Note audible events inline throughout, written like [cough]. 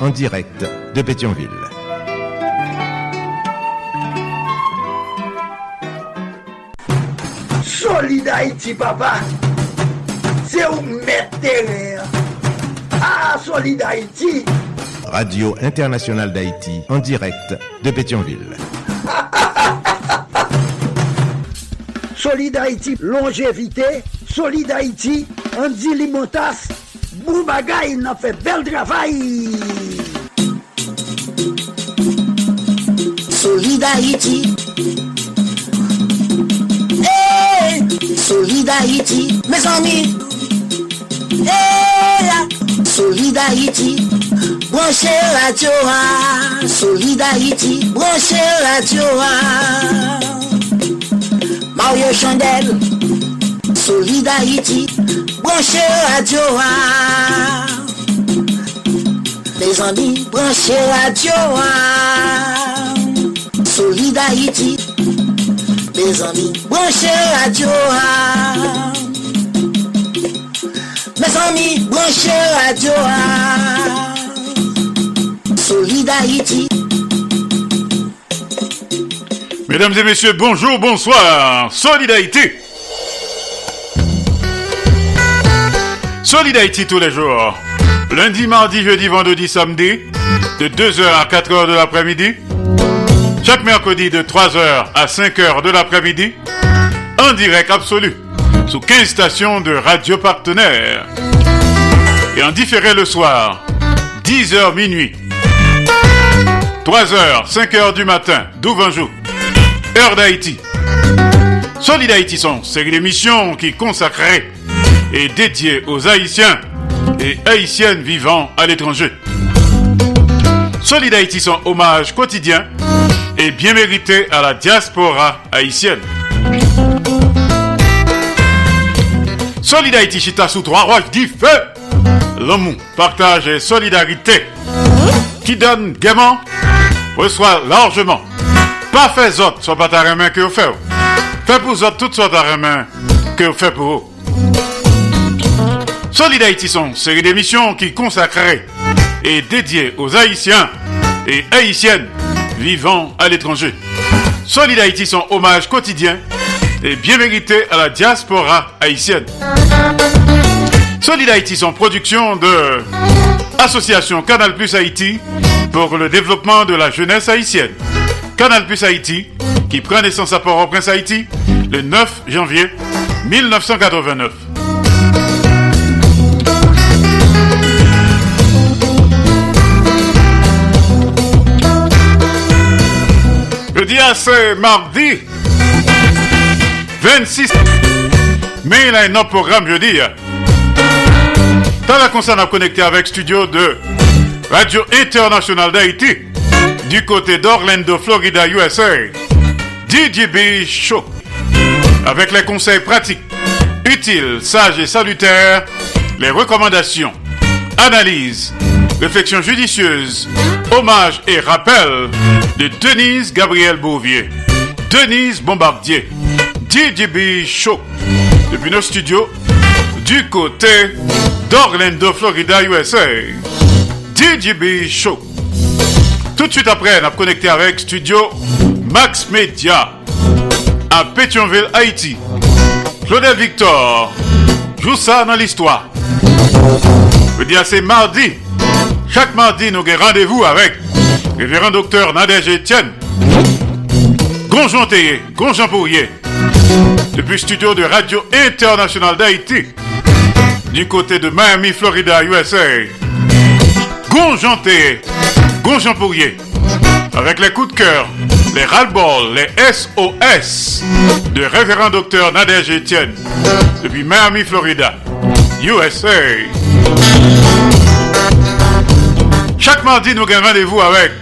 en direct de Pétionville. Solid Haïti, papa. C'est où mettre Ah, Solid Haïti. Radio Internationale d'Haïti en direct de Pétionville. [laughs] Solid Haïti, longévité. Solid Haïti, Andy Limotas. Boubagaï, il a fait bel travail. Solid Haïti. Hey, mes amis. Hey, Solid Haïti. Branchez la Joa, Solid Haïti, branchez la Joa. Mario Chandel, Solid Haïti, branchez la Joa. Les amis, branchez la Joa. Solid Haïti, les amis, branchez la Joa. Mes amis, branchez la Joa. Solid Haïti. Mesdames et messieurs, bonjour, bonsoir. Solid Haïti. Solid Haïti tous les jours. Lundi, mardi, jeudi, vendredi, samedi. De 2h à 4h de l'après-midi. Chaque mercredi de 3h à 5h de l'après-midi. En direct absolu. Sous 15 stations de radio partenaires. Et en différé le soir. 10h minuit. 3h, 5h du matin, d'Ouvanjou. Heure d'Haïti. Solid Haïti sont série d'émissions qui consacrée et dédiée aux Haïtiens et Haïtiennes vivant à l'étranger. Solid Haïti sont hommage quotidien et bien mérité à la diaspora haïtienne. Solid Haïti chita sous trois roches dit feu. L'amour, partage et solidarité qui donne gaiement reçoit largement. Pas fait autres, soit pas ta main que vous faites. Fait pour autres, toutes sortes de main que vous faites pour eux. Solid Haïti sont série d'émissions qui consacrée et dédiée aux Haïtiens et Haïtiennes vivant à l'étranger. Solid Haïti sont hommage quotidien et bien mérité à la diaspora haïtienne. Solid Haïti sont production de Association Canal Plus Haïti pour le développement de la jeunesse haïtienne. Canal Plus Haïti, qui prend naissance à Port-au-Prince Haïti le 9 janvier 1989. Je dis à ce mardi 26 mai, il a un programme jeudi. Dans la concerne à connecter avec studio de Radio Internationale d'Haïti du côté d'Orlando, Florida, USA. DJB Show. Avec les conseils pratiques, utiles, sages et salutaires, les recommandations, analyses, réflexions judicieuses, hommages et rappels de Denise Gabriel Bouvier, Denise Bombardier, DJB Show. Depuis nos studios du côté d'Orlando, Florida, USA. DJB Show. Tout de suite après, on a connecté avec Studio Max Media à Pétionville, Haïti. Claudel Victor joue ça dans l'histoire. Je dis c'est mardi. Chaque mardi, nous avons rendez-vous avec révérend docteur Nadège Etienne. Gonjon Théier, Pourrier. Depuis studio de Radio Internationale d'Haïti. Du côté de Miami, Florida, USA. Gonjon Théier, Gonjon Pourrier. Avec les coups de cœur, les ras-le-bol, les SOS de révérend docteur Nadège Etienne. Depuis Miami, Florida, USA. Chaque mardi, nous avons rendez-vous avec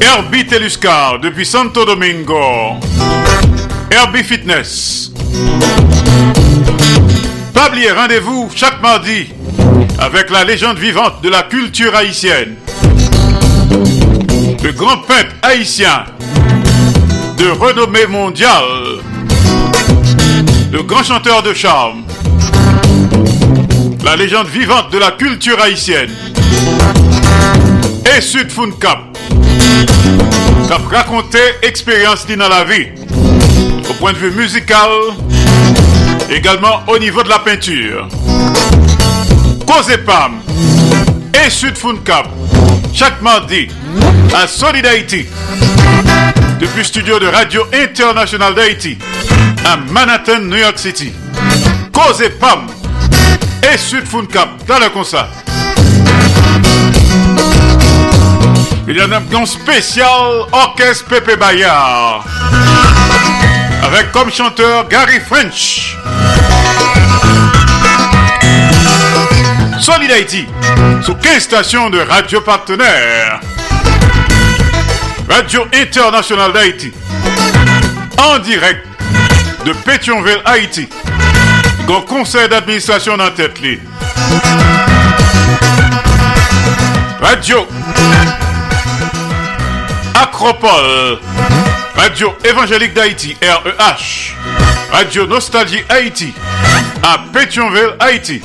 Herbie Teluscar depuis Santo Domingo. Herbie Fitness. Pas oublier, rendez-vous chaque mardi avec la légende vivante de la culture haïtienne. Le grand peintre haïtien de renommée mondiale. Le grand chanteur de charme. La légende vivante de la culture haïtienne. Et Sud Cap. Cap raconté expérience dans la vie. Au point de vue musical, également au niveau de la peinture. Cause Pam et Sud Cap chaque mardi à Solid Haïti depuis studio de Radio International d'Haïti à Manhattan, New York City. Cause Pam et Sud Cap dans le concert. Il y a un spécial orchestre Pepe Bayard avec comme chanteur Gary French. Solid Haïti, sous 15 stations de radio partenaires. Radio Internationale d'Haïti, en direct de Pétionville, Haïti. Grand conseil d'administration dans tête Radio Acropole, Radio Évangélique d'Haïti, REH, Radio Nostalgie Haïti, à Pétionville, Haïti.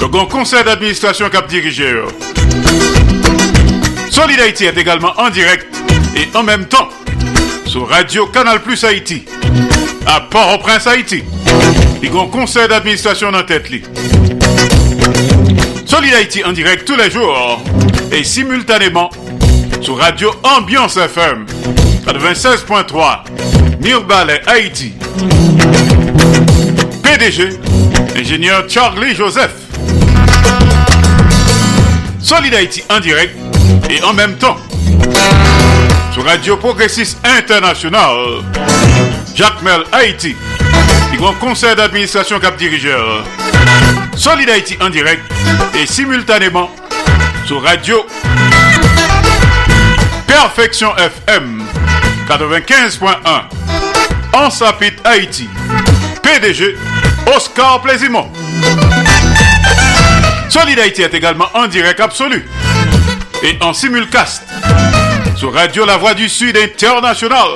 Le grand conseil d'administration cap dirigé. Solid Haïti est également en direct et en même temps sur Radio Canal Plus Haïti, à Port-au-Prince, Haïti. Le grand conseil d'administration dans tête. Solid Haïti en direct tous les jours et simultanément sur Radio Ambiance FM 96.3 Mirbalet Haïti. PDG, ingénieur Charlie Joseph. Solid Haïti en direct et en même temps sur Radio Progressiste International Jacques Mel Haïti, grand conseil d'administration cap dirigeur. Solid Haïti en direct et simultanément sur Radio Perfection FM 95.1 en Sapit Haïti. PDG Oscar Plaisimont. Solid Haïti est également en direct absolu et en simulcast sur Radio La Voix du Sud International.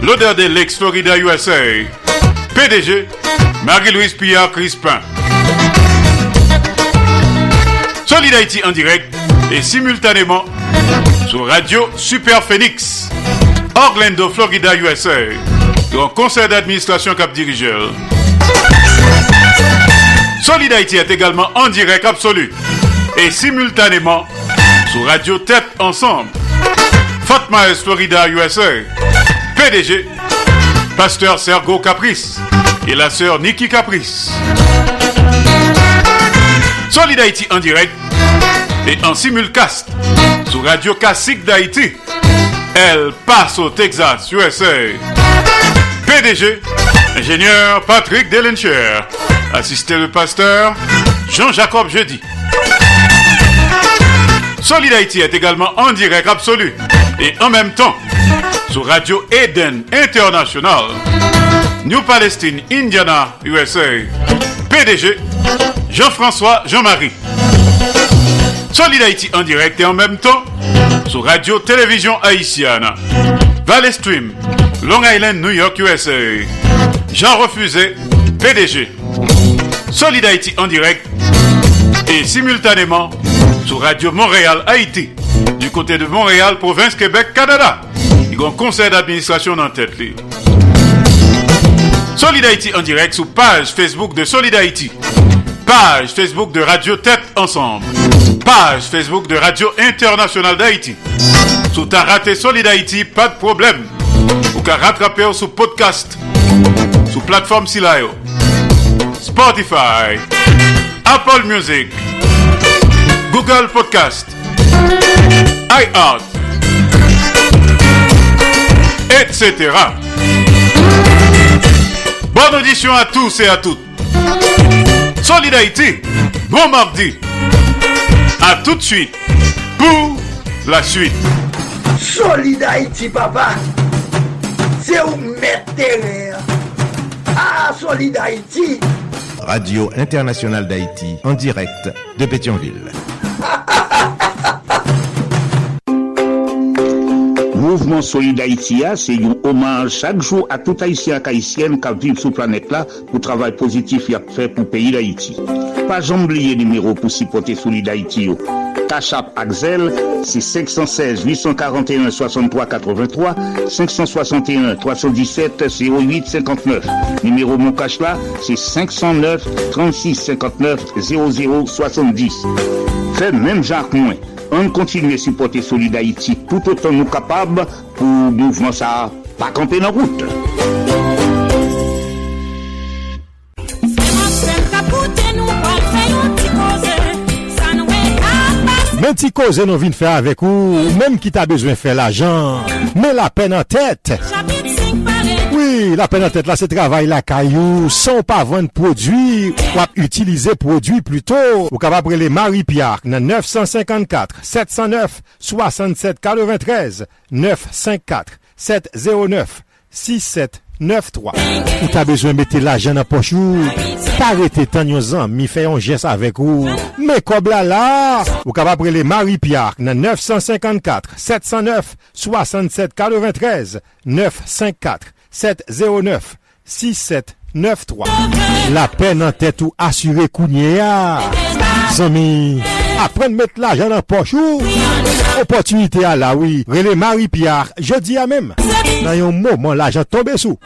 L'odeur de l'ex-Florida USA. PDG Marie-Louise Pierre Crispin. Solid en direct et simultanément sur Radio Super Phoenix, Orlando, Florida, USA, dans conseil d'administration cap dirigeur. Solid est également en direct absolu et simultanément sur Radio Tête Ensemble, Fatma Florida, USA, PDG, Pasteur Sergo Caprice et la sœur Nikki Caprice. Solid Haïti en direct et en simulcast sur Radio Classique d'Haïti. Elle passe au Texas, USA. PDG, ingénieur Patrick Delencher. Assisté le pasteur Jean-Jacob Jeudi. Solid Haïti est également en direct absolu et en même temps sur Radio Eden International. New Palestine, Indiana, USA. PDG, Jean-François Jean-Marie. Solid Haïti en direct et en même temps sur Radio Télévision Haïtienne. Valley Stream, Long Island, New York, USA. Jean Refusé, PDG. Solid Haïti en direct et simultanément sur Radio Montréal, Haïti. Du côté de Montréal, province Québec, Canada. Conseil d'administration dans tête. Solid Haïti en direct sur page Facebook de Solid Haïti. Page Facebook de Radio Tête Ensemble. Page Facebook de Radio Internationale d'Haïti. Sous ta raté Solid Haïti, pas de problème. Ou qu'à rattraper sous podcast. Sous plateforme Silayo. Spotify. Apple Music. Google Podcast. iHeart. Etc. Bonne audition à tous et à toutes. Solid Haïti, Bon mardi. À tout de suite pour la suite. Solid Haïti, papa. C'est où mettre Ah, Solid Haïti. Radio Internationale d'Haïti, en direct de Pétionville. Mouvement Solid Haïti, c'est un hommage chaque jour à tout Haïtien et Haïtienne qui vivent sur la planète là pour le travail positif qu'il a fait pour le pays d'Haïti. Pas oublier le numéro pour supporter Solid Haïti. Cachap Axel, c'est 516 841 63 83 561 317 08 59. Numéro mon c'est 509 36 59 00 70. Fait même Jacques Moins. on continue à supporter Solid Haïti tout autant nous capables pour mouvement ça pas camper nos route. Mwen ti koze nou vin fè avèk ou, mèm ki ta bezwen fè l'ajan, mè la pen an tèt. Oui, la peine en tête là, c'est travail la caillou. Sans pas vendre produit, ou utiliser produit plutôt. Ou capable les Marie Pierre, 954 709 67 93 954 709 67 9-3. Ou ta bezwen mette la jen apochou, parete tan yon zan, mi fè yon jes avèk ou. Me kob la la, ou kaba prele Marie Pierre nan 954-709-6793, 954 709 6793. La peine en tête ou assuré Kounia. Zami, apprendre mettre l'argent dans poche ou opportunité à la oui. Relais Marie-Pierre, jeudi à même. Dans un moment, l'argent tombé sous.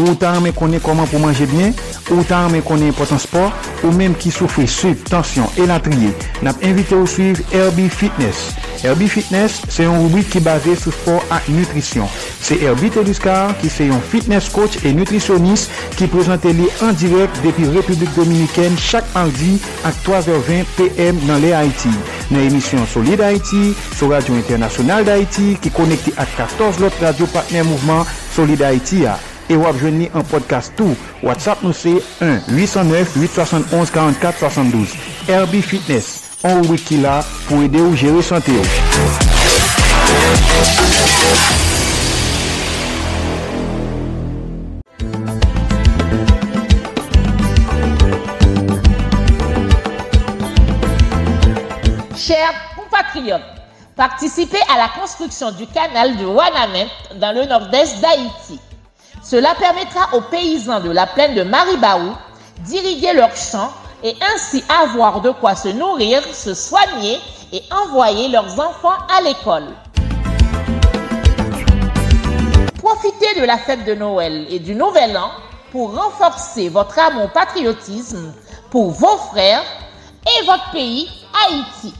Ou ta mè konè koman pou manje byen? Ou ta reme konen impotant sport, ou menm ki soufri sub, tansyon, elatriye, nap invite ou suiv Herbie Fitness. Herbie Fitness se yon rubrik ki base sou sport ak nutrisyon. Se Herbie Teduscar ki se yon fitness coach e nutrisyonist ki prezante li an direk depi Republik Dominikèn chak mardi ak 3h20 pm nan le Haiti. Nan emisyon Solid Haiti, sou Radio Internasyonal d'Haiti ki konekte ak 14 lot radio partner mouvment Solid Haiti a. E wap jwenni an podcast tou. WhatsApp nou se 1-809-871-4472. Herbie Fitness. An wiki la pou ede ou sante ou. Chers compatriotes, participez à la construction du canal de Wanamet dans le nord-est d'Haïti. Cela permettra aux paysans de la plaine de Maribaou d'irriguer leurs champs et ainsi avoir de quoi se nourrir, se soigner et envoyer leurs enfants à l'école. Profitez de la fête de Noël et du Nouvel An pour renforcer votre amour patriotisme pour vos frères et votre pays, Haïti.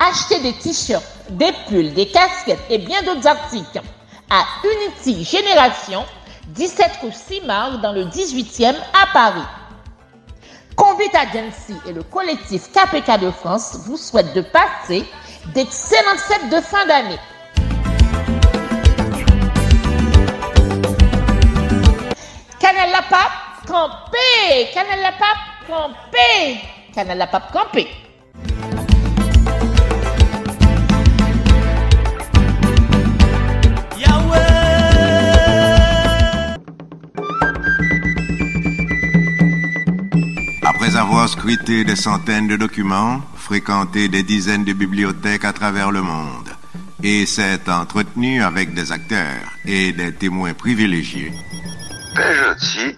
Achetez des t-shirts, des pulls, des casquettes et bien d'autres articles à Unity Génération 17 rue Simard dans le 18e à Paris. Convite Agency et le collectif KPK de France vous souhaitent de passer d'excellentes fêtes de fin d'année. Canal La Pape, campé Canal La Pape, campé Canal La Pape, campé avoir scruté des centaines de documents, fréquenté des dizaines de bibliothèques à travers le monde, et s'est entretenu avec des acteurs et des témoins privilégiés, Père Gentil,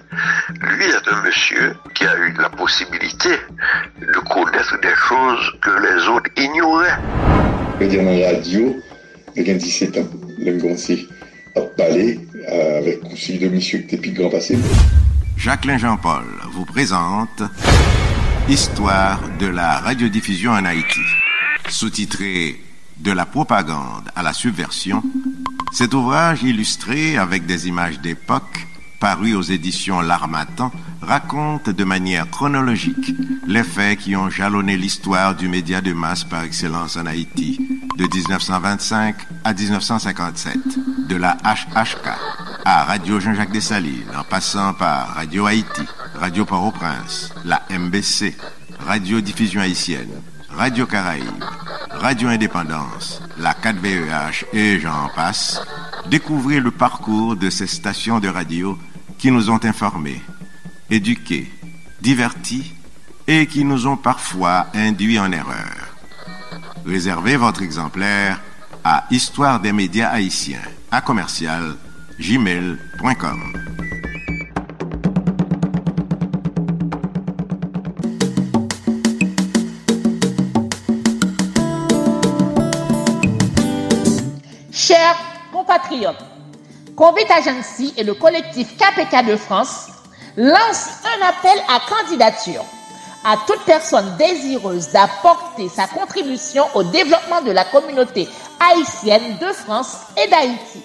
lui est un monsieur qui a eu la possibilité de connaître des choses que les autres ignoraient. Je veux dire, dans la radio, il y a 17 ans, le commencé à parler euh, avec conseil de monsieur qui était plus grand passé. Jacqueline Jean-Paul vous présente Histoire de la radiodiffusion en Haïti. Sous-titré De la propagande à la subversion, cet ouvrage illustré avec des images d'époque, paru aux éditions L'Armatan, raconte de manière chronologique les faits qui ont jalonné l'histoire du média de masse par excellence en Haïti, de 1925 à 1957, de la HHK à Radio Jean-Jacques Dessalines, en passant par Radio Haïti, Radio Port-au-Prince, la MBC, Radio Diffusion Haïtienne, Radio Caraïbe, Radio Indépendance, la 4VEH et j'en passe, découvrez le parcours de ces stations de radio qui nous ont informés, éduqués, divertis et qui nous ont parfois induits en erreur. Réservez votre exemplaire à Histoire des médias haïtiens à commercial gmail.com. Chers compatriotes, Combit Agency et le collectif KPK de France lancent un appel à candidature à toute personne désireuse d'apporter sa contribution au développement de la communauté haïtienne de France et d'Haïti.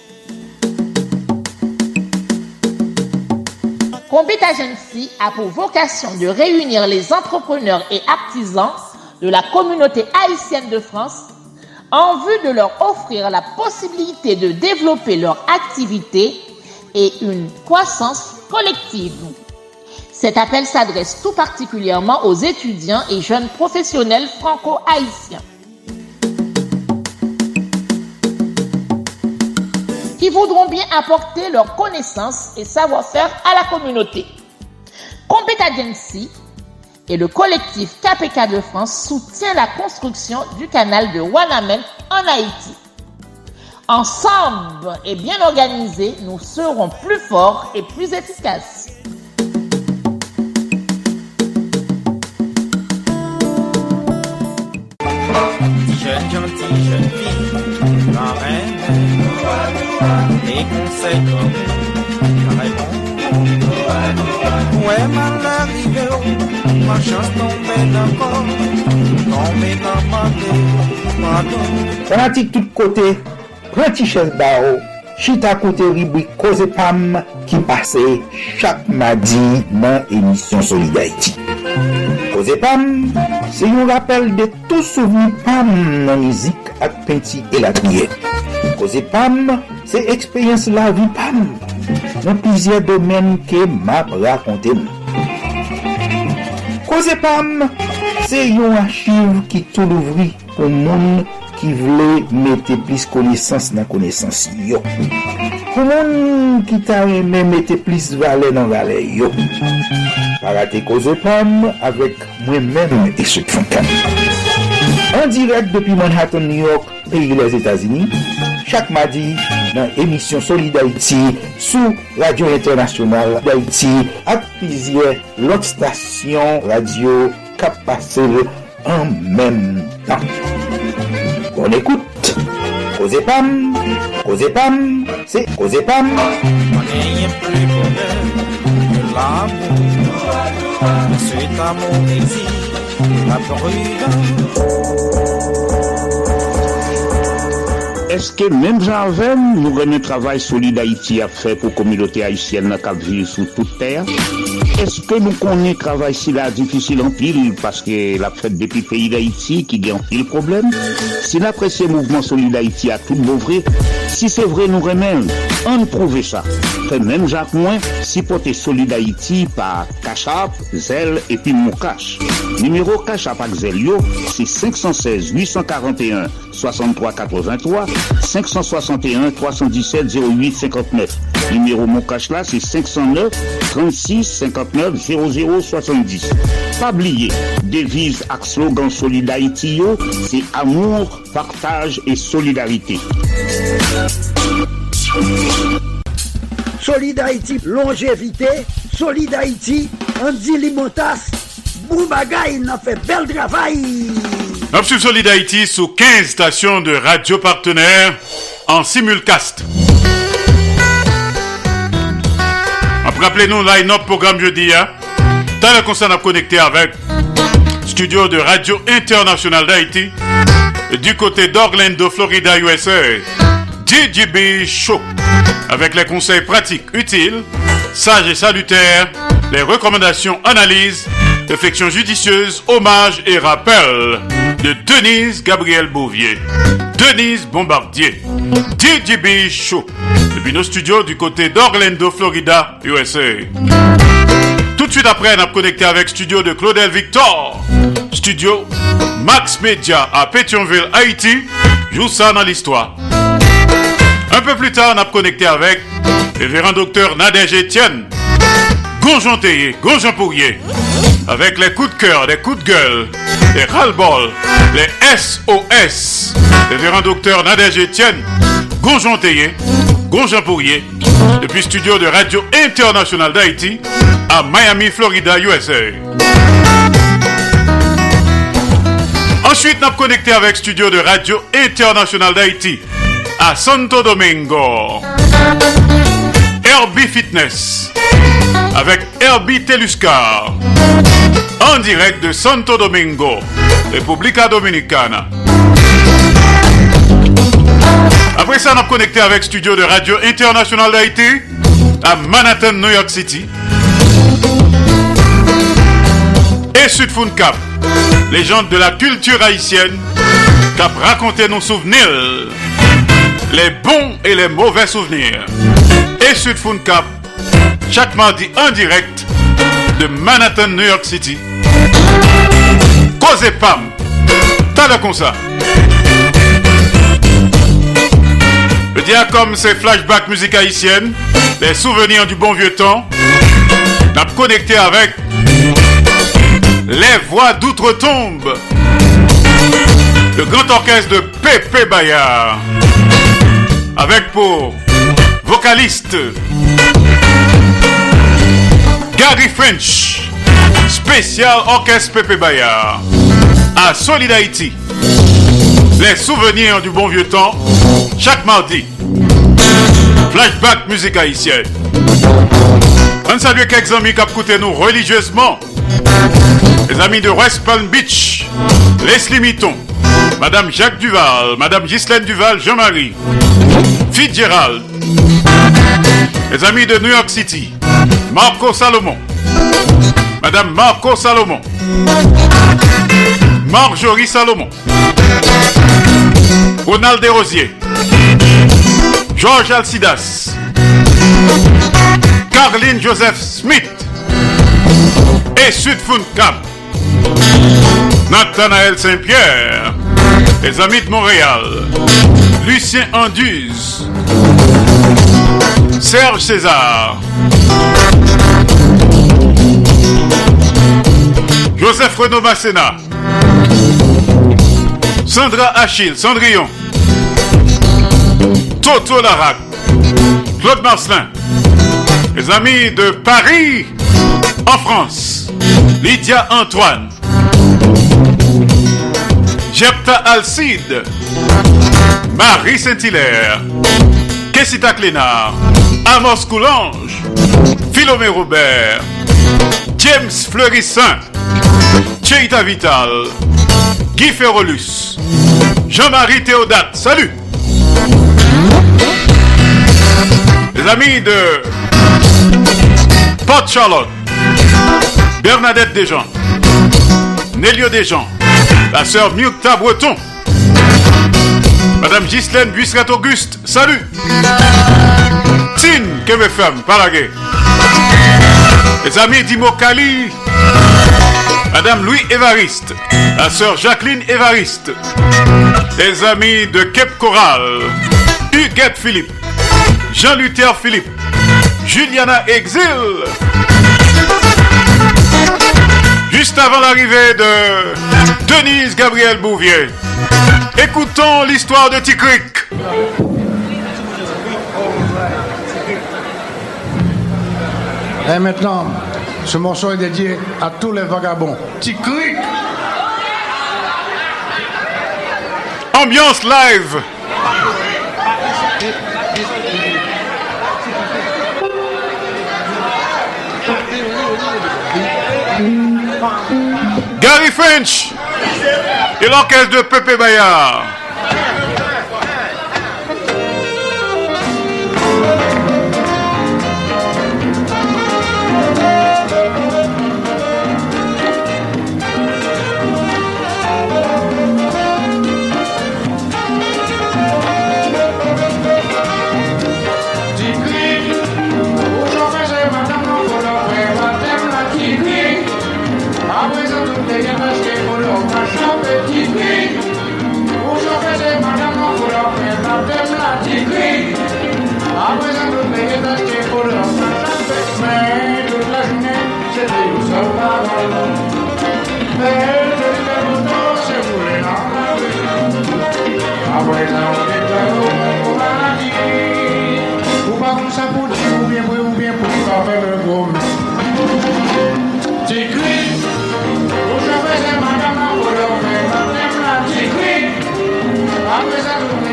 Combit Agency a pour vocation de réunir les entrepreneurs et artisans de la communauté haïtienne de France en vue de leur offrir la possibilité de développer leur activité et une croissance collective. Cet appel s'adresse tout particulièrement aux étudiants et jeunes professionnels franco-haïtiens qui voudront bien apporter leurs connaissances et savoir-faire à la communauté. Compet Agency et le collectif KPK de France soutient la construction du canal de Wanamen en Haïti. Ensemble et bien organisés, nous serons plus forts et plus efficaces. Jeune jeune fille, conseils. Mwen mal arrive yo, oh. ma chans nan men ankon Nan men nan mante, mante Fanatik tout kote, prenti ches ba ou Chita kote ribwi koze pam ki pase chak madi nan emisyon Solidarity. Koze pam, se yon rappel de tou souveni pam nan mizik ak penti elatriye. Koze pam, se ekspeyens la vi pam. nan pizye domen ke map rakonte nou. Koze pam, se yon achiv ki tou louvri pou moun ki vle mette plis konesans nan konesans yo. Pou moun ki ta reme mette plis vale nan vale yo. Parate koze pam avek mwen men e souk fankan. En direk depi Manhattan, New York, peyi les Etasini, chak madi, nan emisyon Solid Haïti sou Radio Internationale d'Haïti pizye lot stasyon radio pase en menm tan. Bon écoute, Koze Pam, Koze Pam, c'est Koze Pam. L'amour. La prudence. Eske menm janven nou reme travay solide Haïti a fe pou komilote Haïtienne na kap vive sou tout ter? Eske nou konen travay si la difisil an pil paske la fet depi peyi d'Haïti ki gen pil problem? Si la presye mouvment solide Haïti a tout bouvre, si se vre nou remen, an prouve sa. Fe menm jak mwen, si pote solide Haïti pa Kachap, Zel epi Moukache. Numero Kachap ak Zel yo, se 516 841 6383 561 317 08 59. Numéro Moncache là, c'est 509 36 59 00 70. Pas oublier, devise ak slogan Solid Haïti yo, c'est amour, partage et solidarité. Solid Haïti, longévité, Solid Haïti, Andy Limotas, Boubagaï, n'a fait bel travail. Solid Haïti sous 15 stations de radio partenaires en simulcast. Rappelez-nous, line-up programme jeudi. Hein? Dans le concert à connecter avec studio de Radio International d'Haïti du côté d'Orlando, Florida, USA. DJB Show avec les conseils pratiques utiles, sages et salutaires, les recommandations, analyses, réflexions judicieuses, hommages et rappels de Denise Gabriel Bouvier. Denise Bombardier. DJB Show. Depuis nos studios du côté d'Orlando, Florida, USA. Tout de suite après, on a connecté avec studio de Claudel Victor. Studio Max Media à Pétionville, Haïti. Joue ça dans l'histoire. Un peu plus tard, on a connecté avec révérend docteur Nadège Etienne. Gonjon Théier, Gonjon Pourrier. Avec les coups de cœur, les coups de gueule, les ras-le-bol, les SOS. Révérend docteur Nadège Etienne. Gonjon Pourrier. Depuis studio de Radio Internationale d'Haïti à Miami, Florida, USA. Ensuite, nous connecté avec studio de Radio Internationale d'Haïti à Santo Domingo. Herbie Fitness avec Herbie Teluscar en direct de Santo Domingo, República Dominicana. Après ça, on a connecté avec studio de Radio Internationale d'Haïti à Manhattan, New York City. Et Sud Cap, légende de la culture haïtienne, cap raconté nos souvenirs, les bons et les mauvais souvenirs. Et Sud Cap, chaque mardi en direct de Manhattan, New York City. Cause Pam, t'as comme ça. Le dia comme c'est flashback musique haïtienne, les souvenirs du bon vieux temps. N'a connecté avec les voix d'outre-tombe. Le grand orchestre de Pépé Bayard. Avec pour vocaliste Gary French. Spécial orchestre Pépé Bayard. À Solid Haïti. Les souvenirs du bon vieux temps. Chaque mardi. Flashback musique haïtienne. On salue quelques amis qui écouté nous religieusement. Les amis de West Palm Beach, Leslie Mitton, Madame Jacques Duval, Madame Ghislaine Duval, Jean-Marie, Fitzgerald, les amis de New York City, Marco Salomon, Madame Marco Salomon, Marjorie Salomon, Ronald Desrosiers, Georges Alcidas, Caroline Joseph Smith. Et Sud Cap, Nathanaël Saint-Pierre, les amis de Montréal, Lucien Anduze, Serge César, Joseph Renaud Masséna, Sandra Achille, Cendrillon, Toto Larac, Claude Marcelin, les amis de Paris, en France, Lydia Antoine, Jepta Alcide, Marie Saint-Hilaire, Kessita Clénard, Amos Coulange, Philomé Robert, James Fleurissin, Cheita Vital, Guy Ferrolus, Jean-Marie Théodate, salut! Les amis de Port Charlotte, Bernadette Desjans, Nélio Desjans, la sœur Mukta Breton, Madame Ghislaine Buisseret Auguste, salut Paraguay, les amis d'Imo Kali, Madame Louis Évariste, la sœur Jacqueline Évariste, les amis de Cape Coral, Huguette Philippe, Jean-Luther Philippe, Juliana Exil. Juste avant l'arrivée de Denise Gabriel Bouvier, écoutons l'histoire de Tikrik. Et maintenant, ce morceau est dédié à tous les vagabonds. Tikrik Ambiance live Gary French et l'orchestre de Pepe Bayard.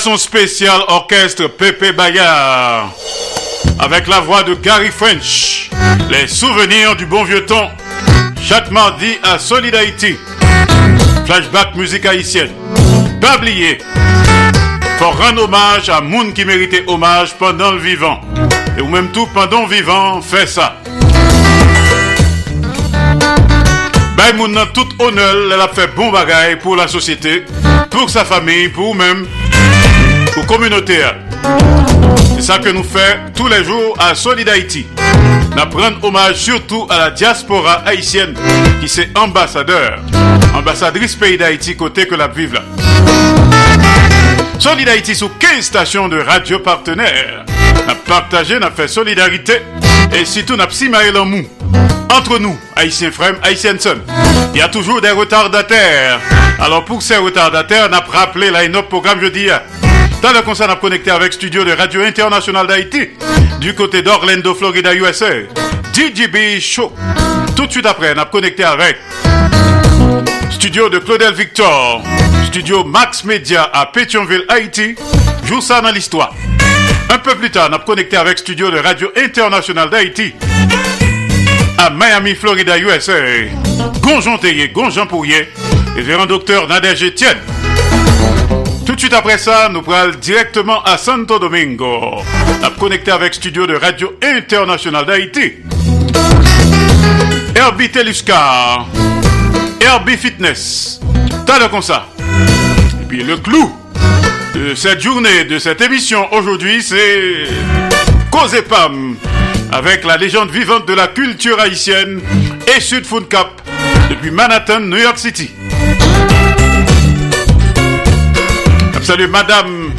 Son spécial orchestre Pépé Bayard, avec la voix de Gary French, les souvenirs du bon vieux temps, chaque mardi à Solid Haïti. Flashback musique haïtienne. Pas oublier, pour rendre hommage à Moun qui méritait hommage pendant le vivant. Et ou même tout pendant vivant, fait ça. Bay moun nan tout honneur, elle a fait bon bagay pour la société, pour sa famille, pour même, pour la communauté. C'est ça que nous faisons tous les jours à Solid Haïti. Nous prenons hommage surtout à la diaspora haïtienne qui c'est ambassadeur, ambassadrice pays d'Haïti côté que la vive là. Solid Haïti sous 15 stations de radio partenaires. Nous partagé, nous fait solidarité et surtout nous avons en mou. Entre nous, Haïtiens frères, Haïtiens sœurs, il y a toujours des retardataires. Alors pour ces retardataires, on a rappelé la notre programme jeudi. Dans le concert, on a connecté avec studio de Radio Internationale d'Haïti du côté d'Orlando, Florida, USA. DJB Show. Tout de suite après, on a connecté avec studio de Claudel Victor, studio Max Media à Pétionville, Haïti. Joue ça dans l'histoire. Un peu plus tard, on a connecté avec studio de Radio Internationale d'Haïti à Miami, Florida, USA. Gonjon Théier, Gonjon Pourrier, révérend docteur Nadège Etienne. Tout de suite après ça, nous prenons directement à Santo Domingo. On connecté avec studio de Radio Internationale d'Haïti. Herbie Teluscar, Herbie Fitness. T'as le ça. Et puis le clou de cette journée, de cette émission aujourd'hui, c'est Cause Pam avec la légende vivante de la culture haïtienne et Sud Food Cap depuis Manhattan, New York City. Salut Madame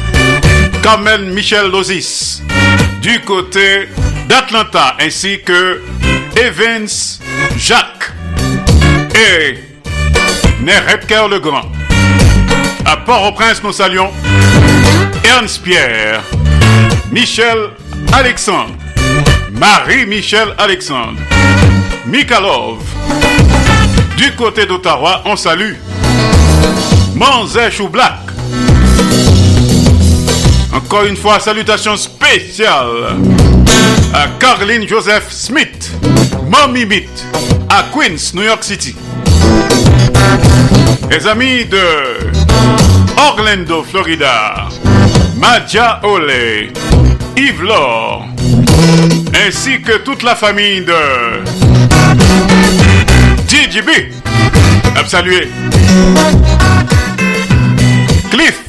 Carmen Michel Lozis du côté d'Atlanta ainsi que Evans Jacques et Neretker le Grand. À Port-au-Prince, nous saluons Ernst Pierre, Michel Alexandre, Marie-Michel Alexandre, Mikalov. Du côté d'Ottawa, on salue Manzèche ou Black. Encore une fois, salutations spéciales à Caroline Joseph Smith, Mommy Meet, à Queens, New York City. Les amis de Orlando, Florida, Madja Ole, Yves Laure, ainsi que toute la famille de DJB. Saluer. Cliff,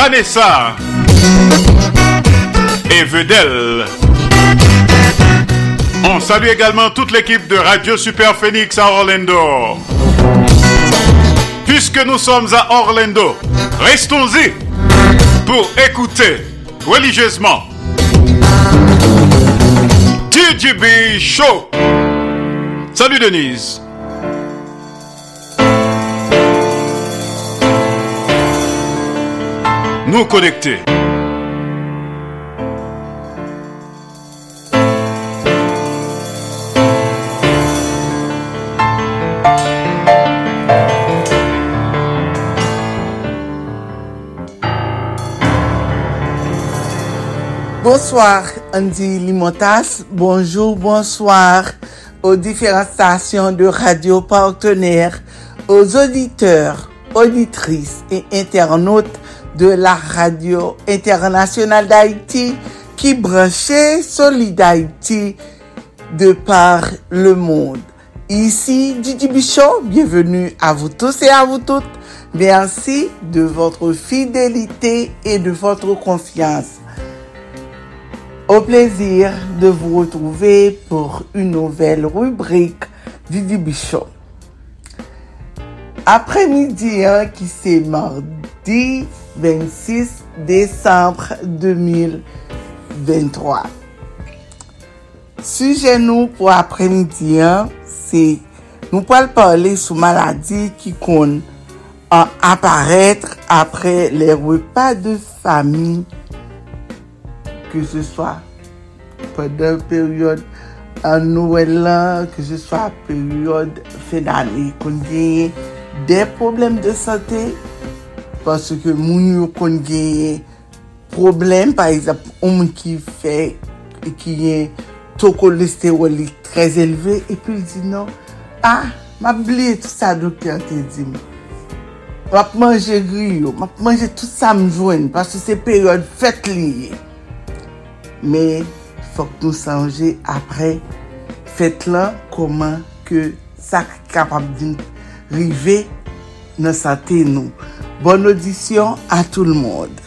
Vanessa et Vedel. On salue également toute l'équipe de Radio Super Phoenix à Orlando. Puisque nous sommes à Orlando, restons-y pour écouter religieusement DJB Show. Salut Denise. Nous connecter. Bonsoir Andy Limotas, bonjour, bonsoir aux différentes stations de radio partenaires, aux auditeurs, auditrices et internautes de la radio internationale d'Haïti qui branchait Solid de par le monde. Ici Didi Bichot, bienvenue à vous tous et à vous toutes. Merci de votre fidélité et de votre confiance. Au plaisir de vous retrouver pour une nouvelle rubrique Didi Bichot. Après-midi, hein, qui c'est mardi 26 décembre 2023. Suje nou pou apremidi an, se nou pou al pale sou maladi ki kon an aparetre apre le repas de fami ke se swa pwede peryode an nouel lan, ke se swa peryode fenani kon genye de problem de sante paske moun yo kon genye problem, par exemple, ou moun ki fè, ki gen to kolesterol li trez eleve, epi l di nan, ah, ma bliye tout sa doktor te di mi. Map manje griyo, map manje tout sa mjwen, paske se peryode fèt liye. Me, fòk nou sanje apre fèt lan, koman ke sa kapab din rive, nan sante nou. Bon audisyon a tout l'monde.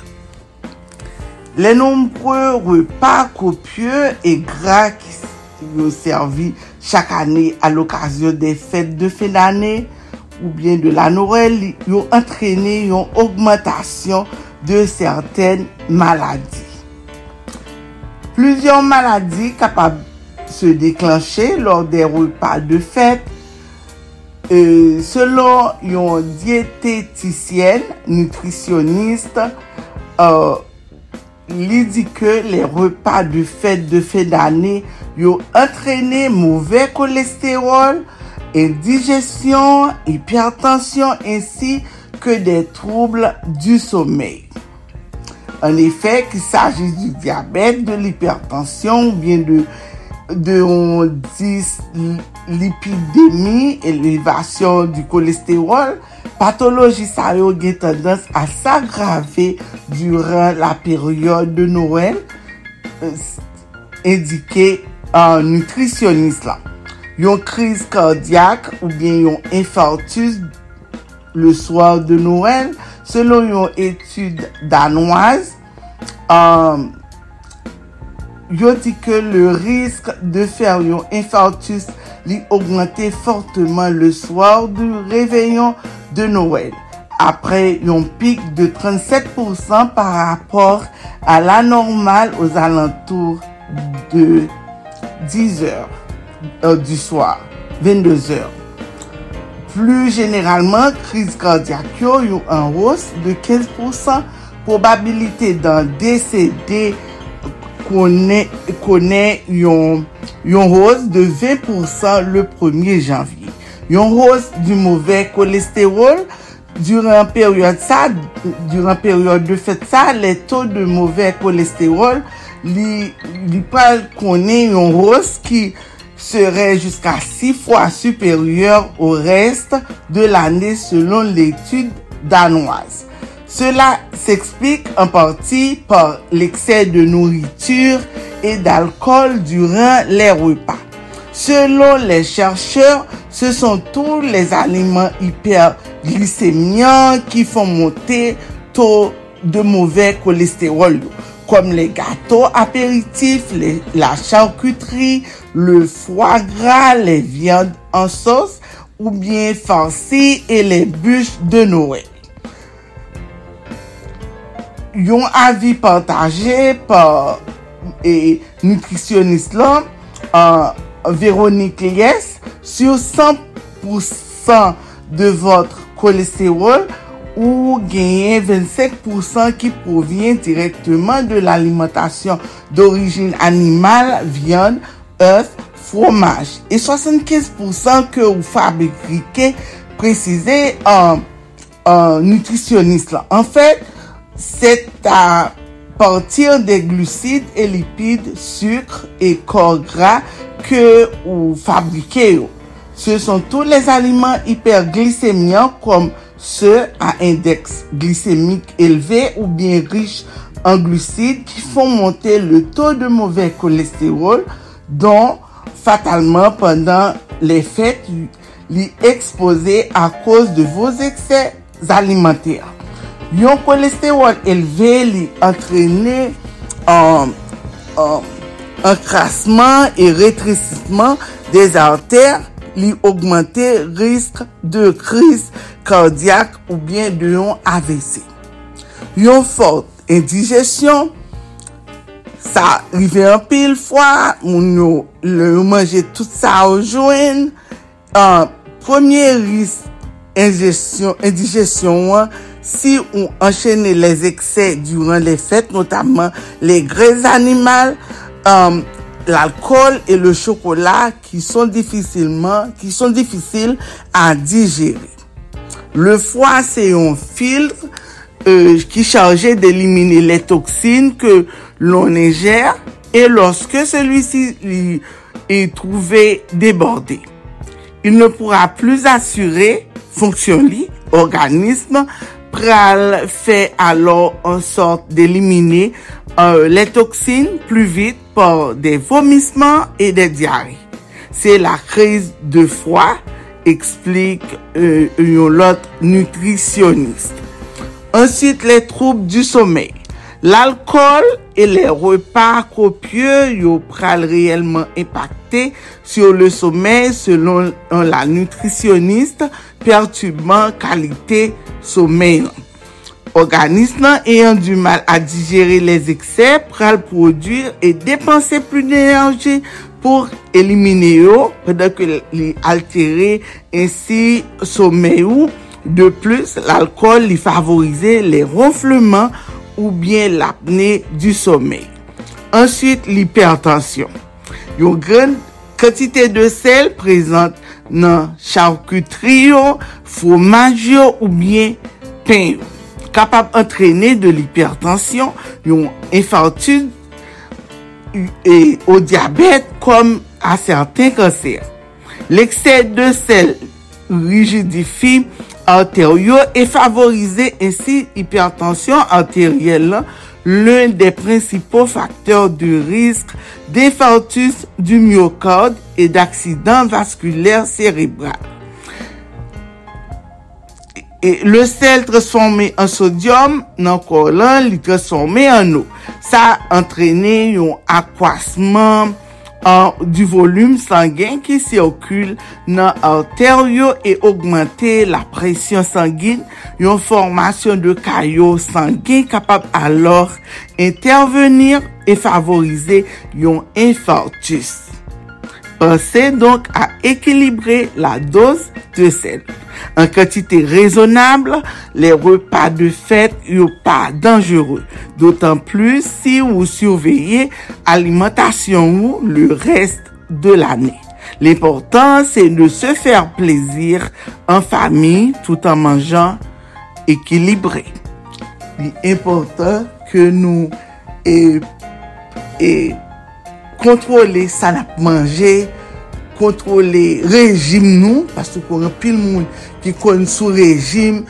Le nombreux repas copieux et gras qui sont servis chaque année à l'occasion des fêtes de fin d'année ou bien de la Noël ont entraîné une augmentation de certaines maladies. Plusieurs maladies capables de se déclencher lors des repas de fête Euh, selon yon diététicienne nutritionniste, euh, li di ke le repas de fèd de fèd d'anè yo entrene mouvè kolesterol e dijesyon, hipertensyon, ensi ke de trouble du sommeil. En effet, ki s'agis du diabète, de l'hypertensyon ou bien de de yon dis lipidemi, elevasyon du kolesterol, patoloji sa yo gen tendans a s'agrave duran la peryode de Noël euh, indike an uh, nutrisyonist la. Yon kriz kardyak ou bien yon infartus le soir de Noël, selon yon etude danoise, an um, yo di ke le risk de fer yon infarctus li augmente forteman le swar du reveyon de Noël. Apre yon pik de 37% par rapport a la normal os alantour de 10 heures euh, du soir, 22 heures. Plus generalman, kriz kardiak yo yon an rous de 15% probabilite dan DCD konen yon, yon rose de 20% le 1er janvye. Yon rose di mouve kolesterol, duran peryode sa, duran peryode de fet sa, le to de mouve kolesterol li, li pal konen yon rose ki sere jiska 6 fwa superyor ou reste de l'ane selon l'etude danoise. Cela s'explique en partie par l'excès de nourriture et d'alcool durant les repas. Selon les chercheurs, ce sont tous les aliments hyperglycémiens qui font monter taux de mauvais cholestérol, comme les gâteaux apéritifs, la charcuterie, le foie gras, les viandes en sauce ou bien farcies et les bûches de Noël. yon avi partaje par e, nutrisyonist lan uh, Véronique Lies sur 100% de votre kolesterol ou genyen 25% ki provyen direktman de l'alimentasyon d'origine animal, viande, oeuf, fromaj. E 75% ke ou fabrike precize an uh, uh, nutrisyonist lan. En fèt, fait, c'est à partir des glucides et lipides, sucre et corps gras que vous fabriquez. Ce sont tous les aliments hyperglycémiens comme ceux à index glycémique élevé ou bien riches en glucides qui font monter le taux de mauvais cholestérol dont fatalement pendant les fêtes les exposés à cause de vos excès alimentaires. Yon kolesterol elve li antrene an, um, um, an, an krasman e retresitman des arter li augmente risk de kriz kardyak ou bien de yon AVC. Yon fote indigesyon, sa rive an pil fwa, moun yo le manje tout sa ou jwen, um, an premye risk indigesyon an si on enchaîne les excès durant les fêtes, notamment les graisses animales, euh, l'alcool et le chocolat qui sont difficilement, qui sont difficiles à digérer. Le foie, c'est un filtre euh, qui est chargé d'éliminer les toxines que l'on ingère et lorsque celui-ci lui est trouvé débordé, il ne pourra plus assurer fonction organisme pral fait alors en sorte d'éliminer euh, les toxines plus vite par des vomissements et des diarrhées. C'est la crise de foie, explique euh, un autre nutritionniste. Ensuite, les troubles du sommeil. L'alkol e le repa kopye yo pral reyelman impakte sur le somey selon la nutrisyoniste pertubman kalite somey. Organisme ayant du mal à digérer les excès pral produire et dépenser plus d'énergie pour éliminer yo pendant que les altérer ainsi sommeil ou. De plus, l'alcool y favorize les ronflements ou bien l'apne du sommeil. Ensuite, l'hypertension. Yon gren katite de sel prezant nan charkutriyo, fomajyo ou bien penyo. Kapab entrene de l'hypertension, yon infartude e o diabet kom a certain kanser. L'ekse de sel rigidifi artério et favoriser ainsi l'hypertension artérielle, l'un des principaux facteurs de risque d'infarctus du myocarde et d'accident vasculaire cérébral. Et le sel transformé en sodium, nan kolan li transformé en eau. Sa antrene yon akwasman an, du volume sangyen ki sirkul nan arteryo e augmente la presyon sangyen yon formasyon de kayo sangyen kapab alor intervenir e favorize yon infartus. Pensez donc à équilibrer la dose de sel. En quantité raisonnable, les repas de fête sont pas dangereux. D'autant plus si vous surveillez alimentation ou le reste de l'année. L'important, c'est de se faire plaisir en famille tout en mangeant équilibré. L'important que nous et, et kontrole sa nap manje, kontrole rejim nou, pasou koran pil moun ki kon sou rejim,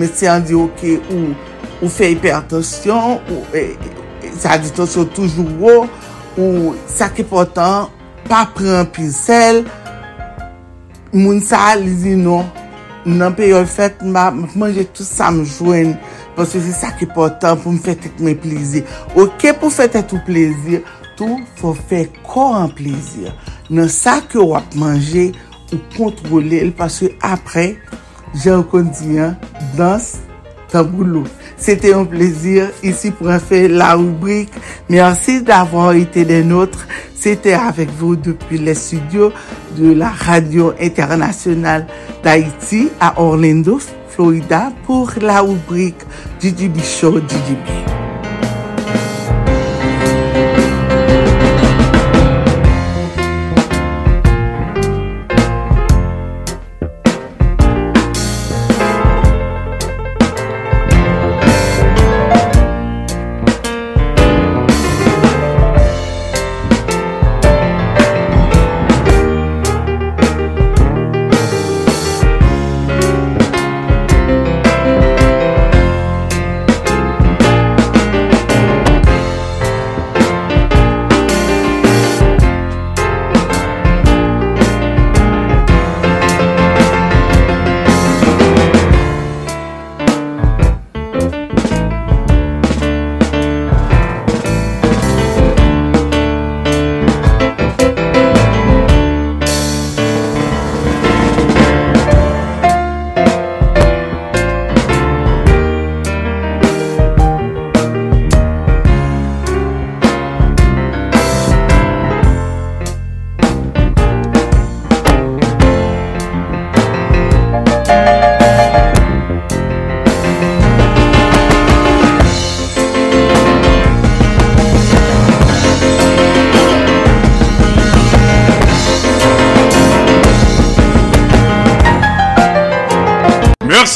metyen di ok ou, ou fe hipertensyon, ou e, e, sa ditensyon toujou wou, ou sa ki potan, pa pren pil sel, moun sa li di nou, nan pe yon fet, ma manje tout sa mjwen, pasou se sa ki potan pou m fetek me plezi. Ok pou fetek tout plezi, fò fè kò an plezir. Nan sa ke wap ou kontrole el, paswe apre jan kondiyan dans taboulou. Sete yon plezir isi pou an fè la rubrik. Mersi d'avò ite den notre. Sete avèk vò depi le studio de la radio internasyonal d'Haïti a Orlando, Florida pou la rubrik Didibi Show Didibi.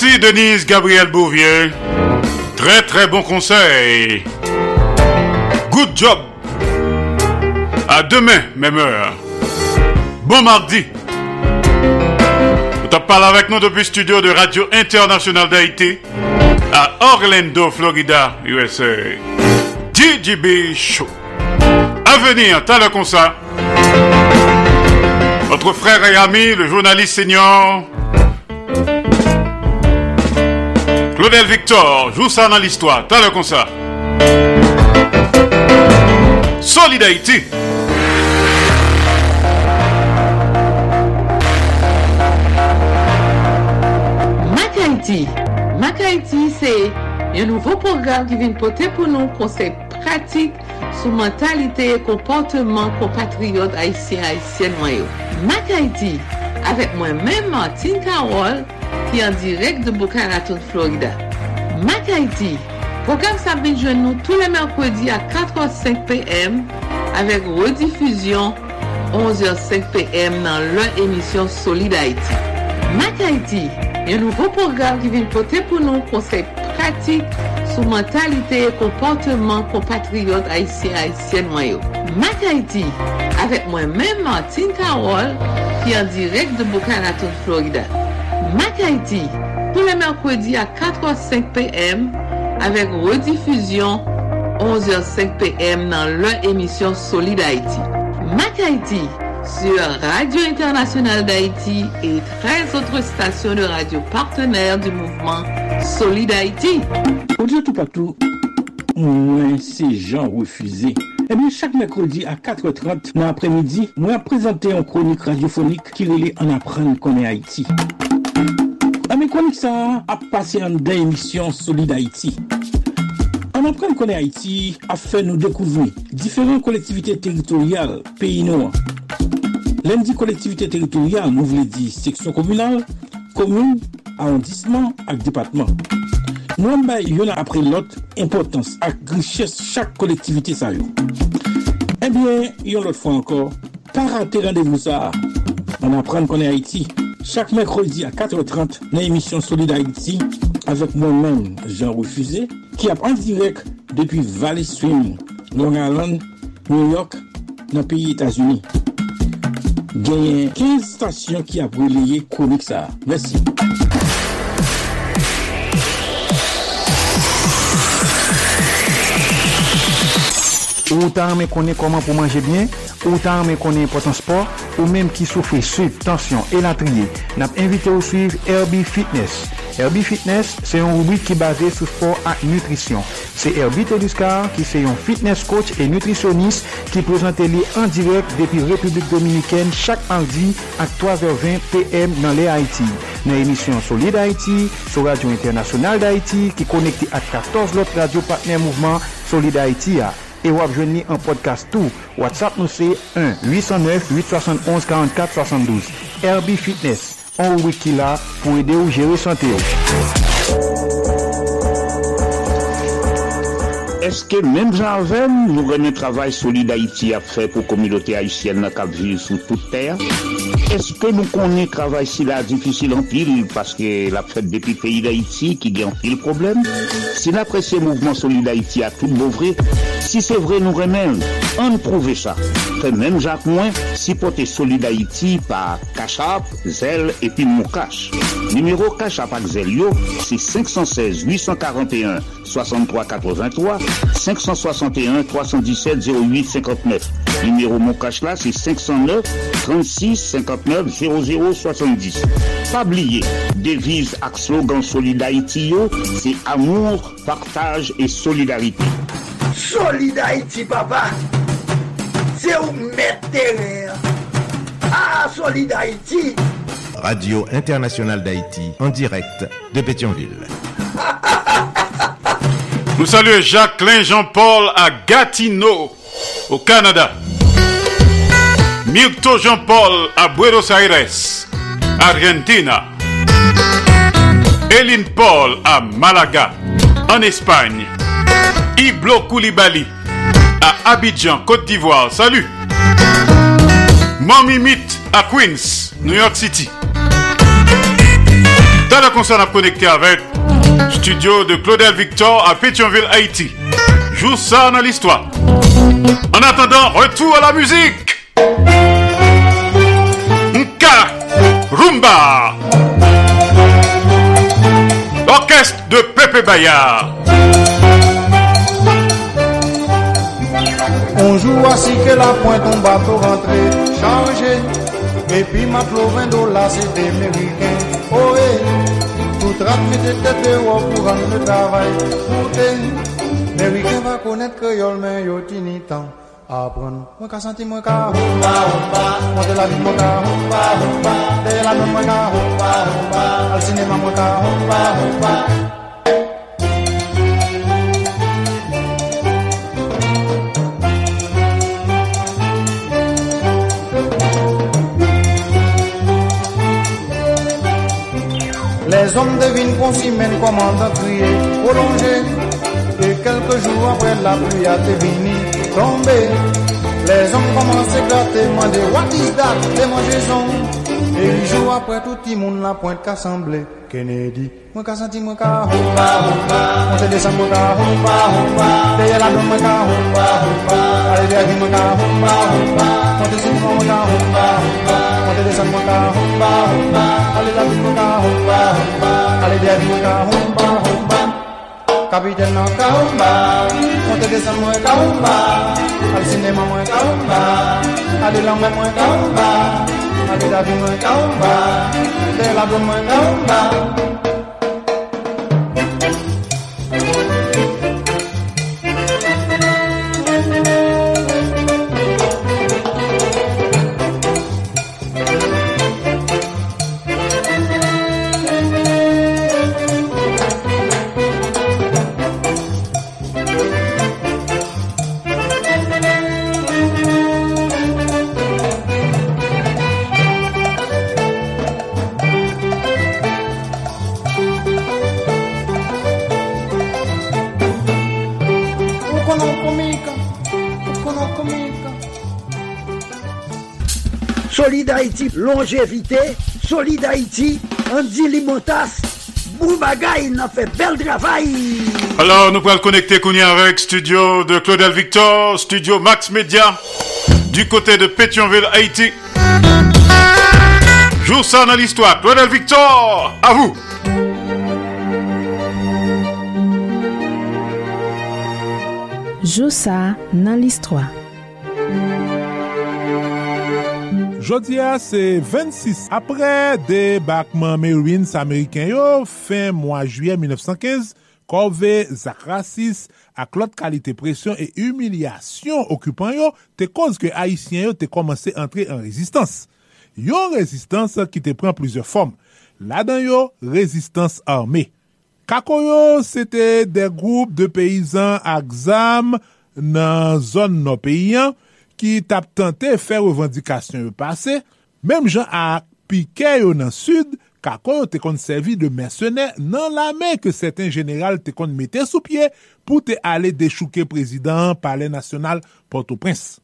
Merci Denise Gabriel Bouvier. Très très bon conseil. Good job. À demain, même heure. Bon mardi. Tu parles avec nous depuis le studio de Radio Internationale d'Haïti à Orlando, Florida, USA. DJB Show. À venir, t'as le concert. Votre frère et ami, le journaliste senior, Claudel Victor, joue ça dans l'histoire. T'as le concert. Solid Haïti. Mac Haïti. Mac Haïti, c'est un nouveau programme qui vient porter pour nous conseils pratiques sur mentalité et comportement compatriotes haïtiens haïtiennes. Mac Haïti, avec moi-même Martine Carole, Haiti en direct de Boca Raton, Florida. Mac Haiti, programme s'abîme joint nous tous les mercredis à 4h05 p.m. avec rediffusion 11h05 p.m. dans leur émission Solid Haiti. Mac Haiti, un nouveau programme qui vient porter pour nous conseils pratiques sous mentalité et comportement compatriotes haïtiens haïtiennes noyaux. Mac Haiti, avec moi-même Martine Carole, qui est en direct de Boca Raton, Florida. Mak Haïti, pou le merkwedi a 4h05 pm avek redifuzyon 11h05 pm nan lè emisyon Solid Haïti. Haïti, sur Radio Internationale d'Haïti et 13 autres stations de radio partenaires du mouvement Solid Haïti. Au tout partout, mwen se jan refuze. Ebyen, chak mekrodi a 4h30 nan apremidi, mwen prezante yon kronik radiophonik ki rele an apren konen Haïti. Ame kronik sa ap pase an den emisyon Solid Haïti. An apren konen Haïti a fe nou dekouvri diferent kolektivite teritorial peyi nou an. Len di kolektivite teritorial nou vle di seksyon komunal, komoun, arrondisman ak depatman. Nou an bay yon apre lot importans ak griches chak kolektivite sa yo. Ebyen, yon lot fwa ankor, pa rate randevou sa. An apren konen Haiti, chak mekrodi a 4.30 nan emisyon Solid Haiti, avek mwen men Jean Refusé, ki ap an direk depi Valley Swim, Long Island, New York, nan peyi Etasuni. Genyen 15 stasyon ki ap releye konik sa. Mersi. Ou ta ame konen koman pou manje bien, Ou tan men konen impotant sport, ou menm ki soufri sub, tansyon e latriye, nap invite ou suiv Herbie Fitness. Herbie Fitness se yon rubrik ki base sou sport ak nutrisyon. Se Herbie Teduscar ki se yon fitness coach e nutrisyonist ki prezante li an direk depi Republik Dominikèn chak mardi ak 3h20 pm nan le Haiti. Nan emisyon Solid Haiti, sou Radio Internasyonal d'Haiti ki konekte ak 14 lot radio partner mouvment Solid Haiti a. E wap jwen ni an podcast tou. WhatsApp nou se 1-809-871-4472. Herbie Fitness. An wiki la pou ede ou jere sante Eske menm jan avem nou renen travay Solid Haiti ap fe pou komilote Haitienne na kap vive sou tout ter? Eske nou konen travay si la difisil an pil paske la fet depi peyi d'Haiti ki gen pil problem? Si na presye mouvment Solid Haiti a tout bouvre, si se vre nou remen, an prouve sa. Fe menm jan mwen, si pote Solid Haiti pa Kachap, Zel epi Moukache. Numero Kachap ak Zel yo, se 516-841-6383 561-317-08-59 Numéro mon là, c'est 509 36 59 00 70. Pas oublier, devise ak slogan Solid Haïti yo, c'est amour, partage et solidarité. Solid Haïti, papa, c'est où mettre Ah, Solid Haïti. Radio Internationale d'Haïti, en direct de Pétionville. Nous saluons Jacqueline Jean-Paul à Gatineau, au Canada. Mirto Jean-Paul à Buenos Aires, Argentina. Eline Paul à Malaga, en Espagne. Iblo Koulibaly à Abidjan, Côte d'Ivoire. Salut. Mamimit à Queens, New York City. Dans la concert à connecter avec Studio de Claudel Victor à Pétionville, Haïti. Joue ça dans l'histoire. En attendant, retour à la musique. Nka Rumba. L'orchestre de Pepe Bayard. On joue ainsi que la pointe, on bateau rentré, chargé. Et puis ma flot là c'est américain. Oh, hey. 30 minutes de pour rendre travail. Mais oui, va connaître que y'a le meilleur tini temps. Apprendre, moi qu'à sentir moi moi de la vie moi qu'à de la moi al cinéma moi qu'à. Les hommes devinent qu'on s'y mène, commandent crier, prolonger. Et quelques jours après la pluie a fini tomber. Les hommes commencent à gratter, demander what is that, démangeaisons. Et E yon jou apre touti moun la pointe ka semble Kennedy Mwen ka senti mwen ka humba humba Mwen se desen mwen ka humba humba Deye la don mwen ka humba humba Ale dergi mwen ka humba humba Mwen te senti mwen ka humba humba Mwen te desen mwen ka humba humba Ale la don mwen ka humba humba Ale dergi mwen ka humba humba Kapiten nan ka humba Mwen te desen mwen ka humba Al sinema mwen ka humba Ale lan mwen mwen ka humba Vida do Mangambá, Bela do Mangambá. Haïti, longévité, Solid Haïti, Andy Limotas, Boubagaï, n'a fait bel travail. Alors, nous pourrons le connecter Kounia avec studio de Claudel Victor, studio Max Media, du côté de Pétionville, Haïti. Jour ça dans l'histoire. Claudel Victor, à vous. Josa nan listwa Jodia se 26 apre debakman Marines Ameriken yo fin mwa juye 1915, kove zak rasis ak lot kalite presyon e humilyasyon okupan yo te koz ke Haitien yo te komanse entre en rezistans. Yo rezistans ki te pren plizye form. La dan yo, rezistans arme. Kako yo, se te de group de peyizan ak zam nan zon no peyian, ki tap tante fè revendikasyon yo pase, mem jan ak pike yo nan sud, kako yo te kon servi de mersenè nan la men ke seten general te kon mette sou pie pou te ale dechouke prezident pale nasyonal Port-au-Prince.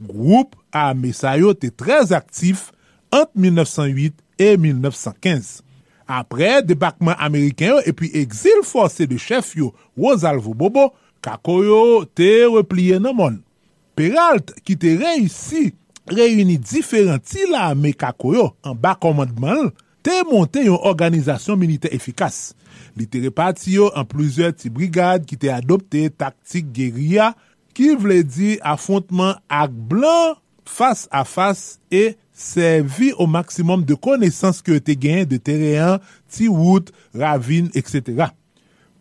Groupe a Mesayo te trez aktif ant 1908 et 1915. Apre debakman Ameriken yo epi exil force de chef yo Rosalvo Bobo, kako yo te repliye nan moun. Peralt ki te reisi reyuni diferenti la ame kakoyo an ba komandman, te monte yon organizasyon milite efikas. Li te repati yo an pluzye ti brigade ki te adopte taktik geria ki vle di afontman ak blan fas a fas e servi o maksimum de konesans ke te gen de tereyan, ti wout, ravine, etc.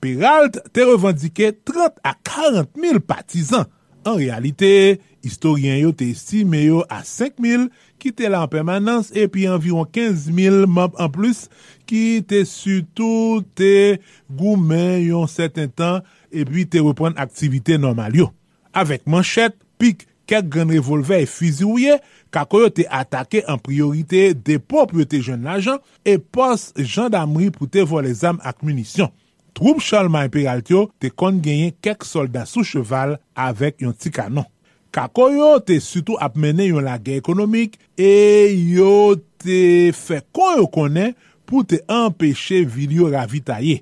Peralt te revandike 30 a 40 mil patizan En realite, historien yo te estime yo a 5.000 ki te la an permanans epi anviron 15.000 mamp an plus ki te sutou te goumen yon seten tan epi te repren aktivite normal yo. Avek manchet, pik, kek gen revolve e fizi ouye, kako yo te atake an priorite depo pou yo te jen la jan e pos jandamri pou te vo le zam ak munisyon. Troupe Chalman Imperial yo te kon genyen kek soldat sou cheval avèk yon ti kanon. Kako yo te sutou ap mene yon lage ekonomik e yo te fe kon yo konen pou te empèche vil yo ravitaye.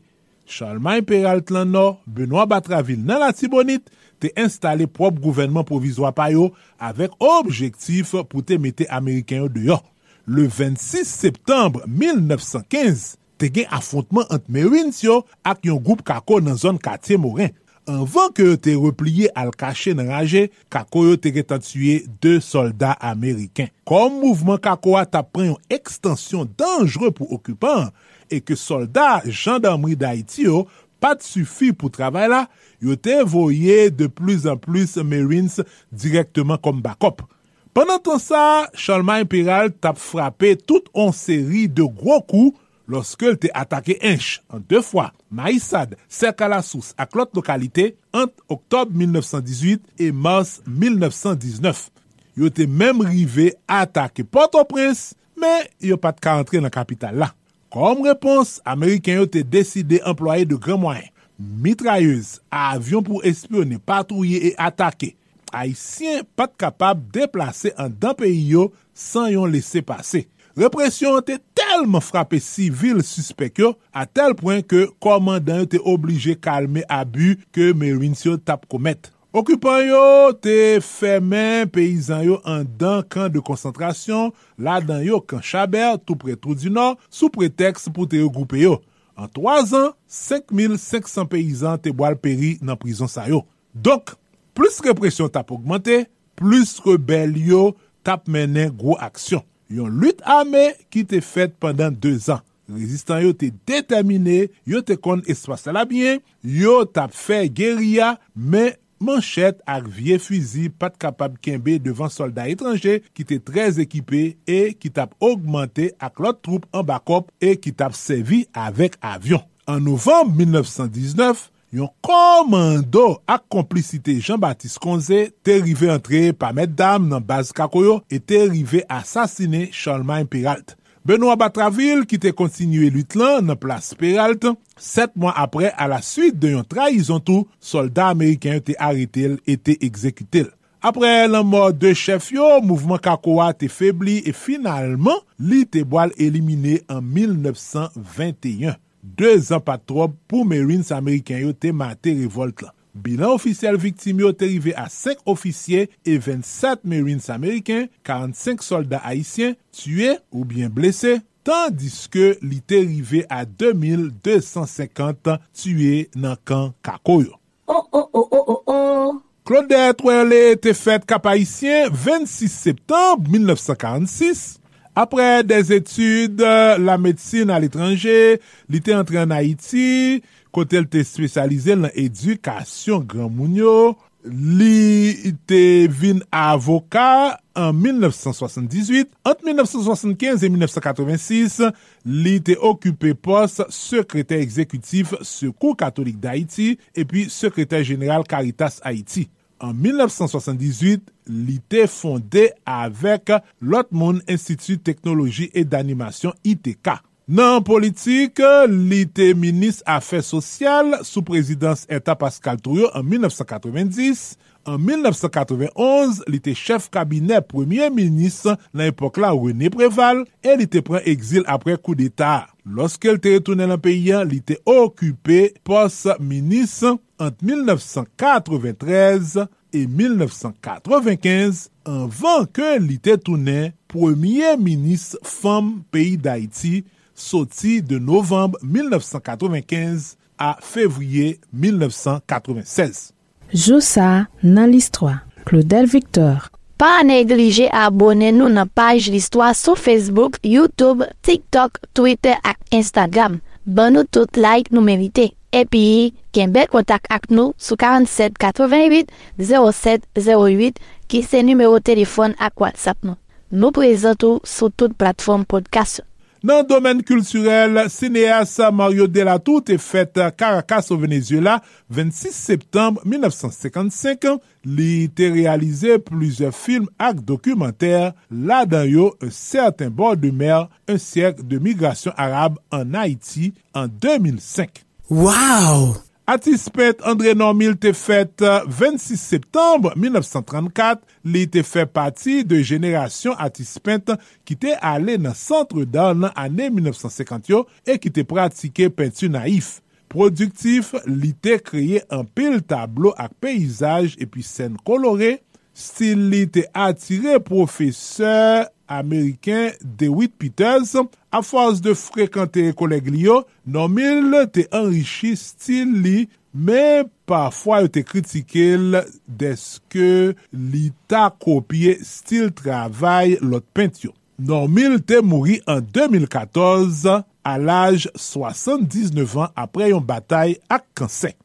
Chalman Imperial tlan no, Benoit Batraville nan la tibonit, te installe prop gouvenman provizwa pa yo avèk objektif pou te mette Ameriken yo deyo. Le 26 septembre 1915, te gen afontman ant Merins yo ak yon goup kako nan zon katye Morin. Anvan ke yo te repliye al kache nan raje, kako yo te retatüye de soldat Ameriken. Kom mouvment kako a tap pren yon ekstansyon dangere pou okupan, e ke soldat jandamri da iti yo pat sufi pou travay la, yo te voye de plus an plus Merins direktman kom bakop. Pendan ton sa, Charlemagne Imperial tap frape tout an seri de gro kou loske l te atake enche an de fwa Maïsad, Serkalasous ak lot lokalite ant oktob 1918 e mars 1919. Yo te mem rive atake Port-au-Prince, men yo pat ka antre nan kapital la. Kom repons, Ameriken yo te deside employe de gran mwayen. Mitrayeuse, avyon pou espyone, patrouye e atake. Haitien pat kapab deplase an dan peyi yo san yon lese pase. Represyon te telman frape sivil suspek yo, a tel poin ke komandan yo te oblije kalme abu ke merwins yo tap komet. Okupan yo te femen peyizan yo an dan kan de konsantrasyon, la dan yo kan chaber tou pretou di nor, sou preteks pou te yo goupe yo. An 3 an, 5500 peyizan te boal peri nan prizon sa yo. Donk, plus represyon tap augmente, plus rebel yo tap menen gro aksyon. yon lut ame ki te fet pandan 2 an. Rezistan yo te detamine, yo te kon espase la bie, yo tap fe geria, men manchet ak vie fuzi pat kapab kenbe devan soldat etranje ki te trez ekipe e ki tap augmente ak lot troupe an bakop e ki tap sevi avek avyon. An novem 1919, Yon komando ak komplicite Jean-Baptiste Konze te rive entre pa met dam nan baz kakoyo e te rive asasine Charlemagne Peralt. Benoît Batraville ki te kontinue lut lan nan plas Peralt, set mwen apre a la suite de yon traizon tou, soldat Ameriken te arete l et te ekzekute. Apre lan mor de chef yo, mouvment kakowa te febli e finalman li te boal elimine an 1921. 2 an patrob pou Marines Ameriken yo te mate revolt lan. Bilan ofisyel viktim yo te rive a 5 ofisye e 27 Marines Ameriken, 45 soldat Haitien, tue ou bien blese, tandis ke li te rive a 2250 tue nan kan kakoyo. Oh, oh, oh, oh, oh, oh. Claudette Welle te fet kap Haitien 26 septembre 1946. Apre des etude la medsine al etranje, li te entre an Haiti, kote l te spesyalize lan edukasyon Gran Mounio, li te vin avoka an 1978. Ant 1975 e 1986, li te okupe pos sekretè ekzekutif Sekou Katolik d'Haïti epi sekretè general Caritas Haïti. An 1978, li te fonde avèk Lotmon Institut Teknologi et d'Animasyon ITK. Nan politik, li te Minis Afè Sosyal sou prezidans Eta Pascal Trouillot an 1990. An 1991, li te chef kabinet Premier Minis nan epok la René Préval e li te pren exil apre kou d'Etat. Loske li te retounen an peyen, li te okupè pos Minis ant 1993 e 1995 anvan ke li te tounen Premier Minis Femme Pays d'Haïti soti de novembe 1995 a fevriye 1996. Joussa nan l'histoire. Claudel Victor. Pa neglije abone nou nan page listwa sou Facebook, YouTube, TikTok, Twitter ak Instagram. Ban nou tout like nou merite. epi ken bel kontak ak nou sou 47 88 07 08 ki se numero telefon ak WhatsApp nou. Nou prezentou sou tout platform podcast. Nan domen kulturel, sineas Mario Delatou te fet Caracas ou Venezuela 26 septembre 1955 li te realize plize film ak dokumenter la dan yo un certain bord de mer, un siyek de migration arabe en Haiti en 2005. Waw! Atispet André Normil te fèt 26 euh, septembre 1934, li te fè pati de jenerasyon atispet ki te ale nan sentre dan nan ane 1950 yo e ki te pratike pentu naif. Produktif, li te kreye an pil tablo ak peyizaj epi sen kolore, stil li te atire profeseur Ameriken Dewitt Peters, a fos de frekante koleg li yo, nan mil te enrichi stil li, men pafwa yo te kritike l deske li ta kopye stil travay lot pent yo. Nan mil te mouri an 2014 al aj 79 an apre yon batay ak kansen.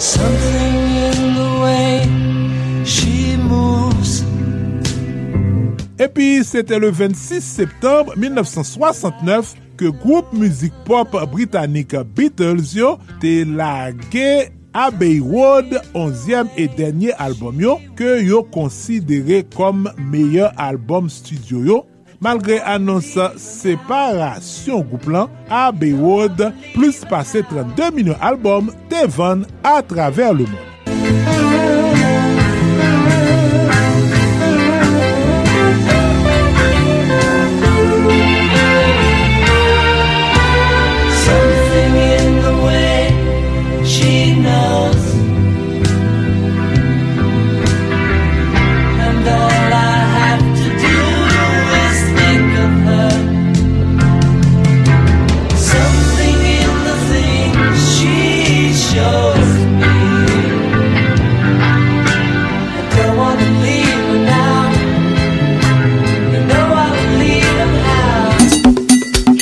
Something Epi, sete le 26 septembre 1969 ke group muzik pop britanik Beatles yo te lage Abbey Road 11e et denye albom yo ke yo konsidere kom meye albom studio yo. Malgre anons separasyon goup lan, Abbey Road plus pase 32 milyon albom te van a traver le moun.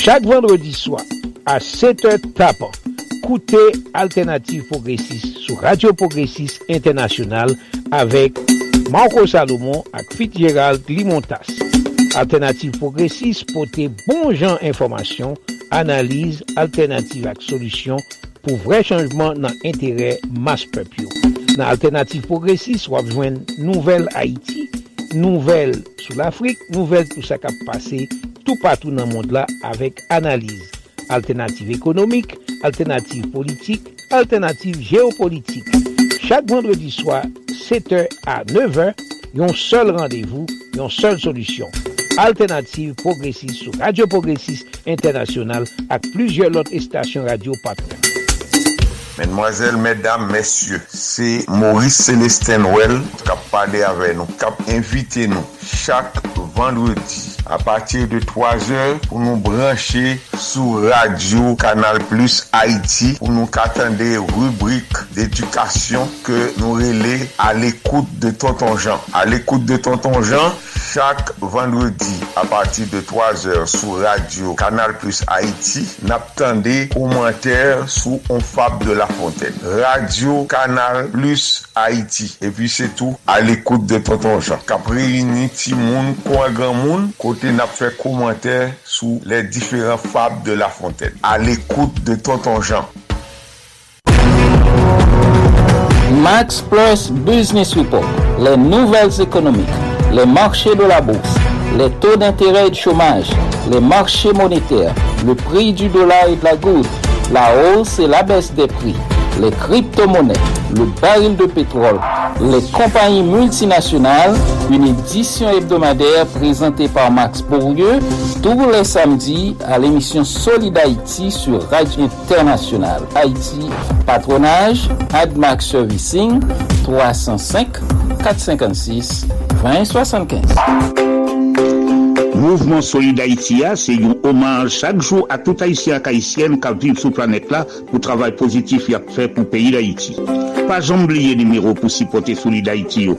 Chak vendredi swa, a 7h tapan, koute Alternative Progressive sou Radio Progressive Internationale avek Marco Salomon ak Fitzgerald Limontas. Alternative Progressive pote bon jan informasyon, analize, alternative ak solusyon pou vre chanjman nan entere mas pepyo. Nan Alternative Progressive wap jwen Nouvel Haiti nouvel sou l'Afrique, nouvel tout sa kap pase tout patou nan mond la avek analize. Alternative ekonomik, alternative politik, alternative geopolitik. Chak vendredi swa, 7h a 9h, yon sol randevou, yon sol solusyon. Alternative Progressive sou Radio Progressive Internasyonal ak plujye lot estasyon radio patren. Mesdemoiselles, mesdames, messieurs, c'est Maurice Célestin Well kap pale ave nou, kap invite nou chak vendredi a patir de 3 heures pou nou branche sou Radio Kanal Plus Haiti pou nou katande rubrik d'edukasyon ke nou rele a l'ekoute de Tonton Jean. A l'ekoute de Tonton Jean, chak vendredi a patir de 3 heures sou Radio Kanal Plus Haiti, nap tande komenter sou On Fab de la Fontaine. Radio Kanal Plus Haiti. Et puis c'est tout, à l'écoute de Tonton Jean. Kap réuni ti moun, moun, kote nap fè komenter sou les différents Fab de la Fontaine. À l'écoute de Tonton Jean. Max Plus Business Report, les nouvelles économiques, les marchés de la bourse, les taux d'intérêt et de chômage, les marchés monétaires, le prix du dollar et de la goutte, la hausse et la baisse des prix, les crypto-monnaies, le baril de pétrole, les compagnies multinationales, une édition hebdomadaire présentée par Max Bourdieu tous les samedis à l'émission Solid Haïti sur Radio Internationale. Haïti, patronage, AdMax Servicing, 305 456 2075. Mouvement Solid Haïti a, se yon omaj chak jou a tout Haïtien ak Haïtien ka viv sou planet la pou travay pozitif y ap fè pou peyi d'Haïti. Pa jambliye numero pou sipote Solid Haïti yo.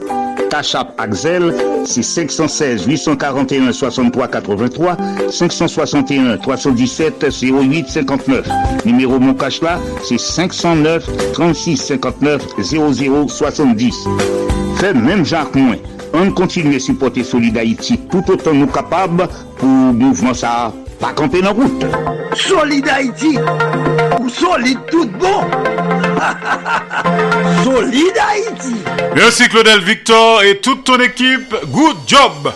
Kachap Axel, c'est 516 841 63 83 561 317 08 59. Numéro mon là, c'est 509 36 59 00 70. Fait même Jacques Moins. an kontinue supporte soli da iti tout otan nou kapab pou mouvman sa pa kampe nan route. Soli da iti, ou soli tout bon. [laughs] soli da iti. Merci Claudel Victor et toute ton équipe. Good job.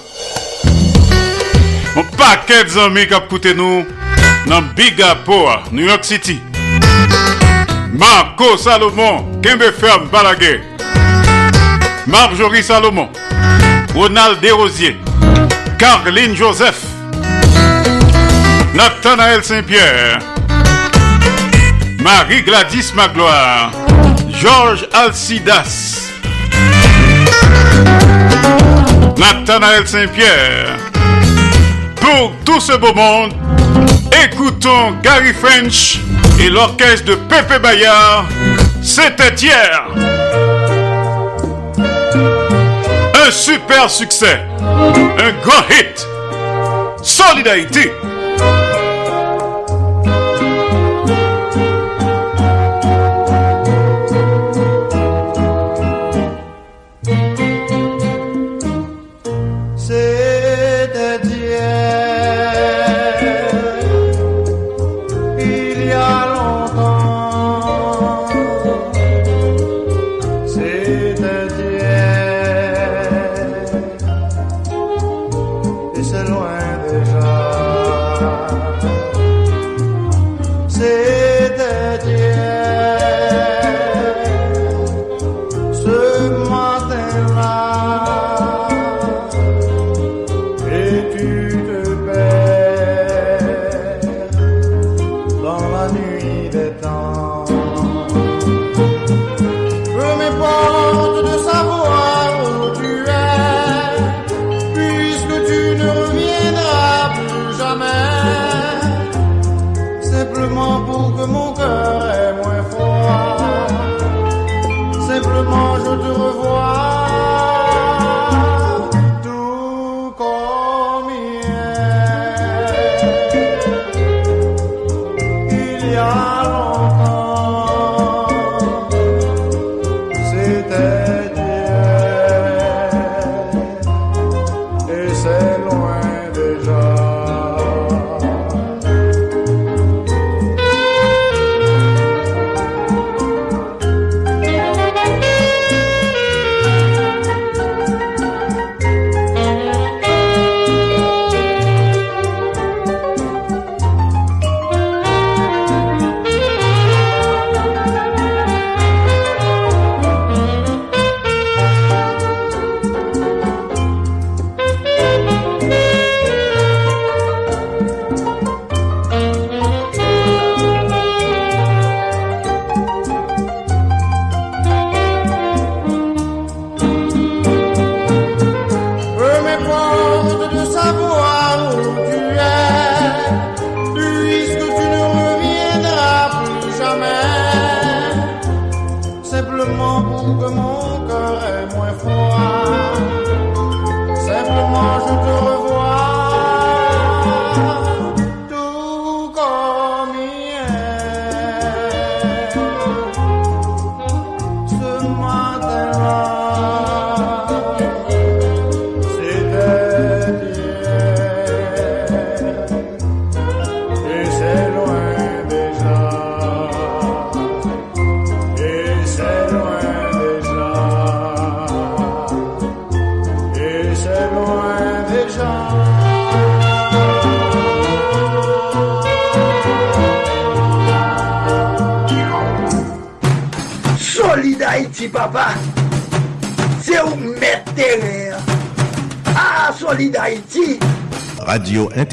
Mon paquet zami kap koute nou nan Big Apoa, New York City. Marco Salomon, Kembe Ferme Balagé. Marjorie Salomon. Ronald Desrosiers. Carline Joseph. Nathanaël Saint-Pierre. Marie Gladys Magloire. Georges Alcidas. Nathanaël Saint-Pierre. Pour tout ce beau monde, écoutons Gary French et l'orchestre de Pepe Bayard. C'était hier. Un super succès. Un grand hit. Solidarité.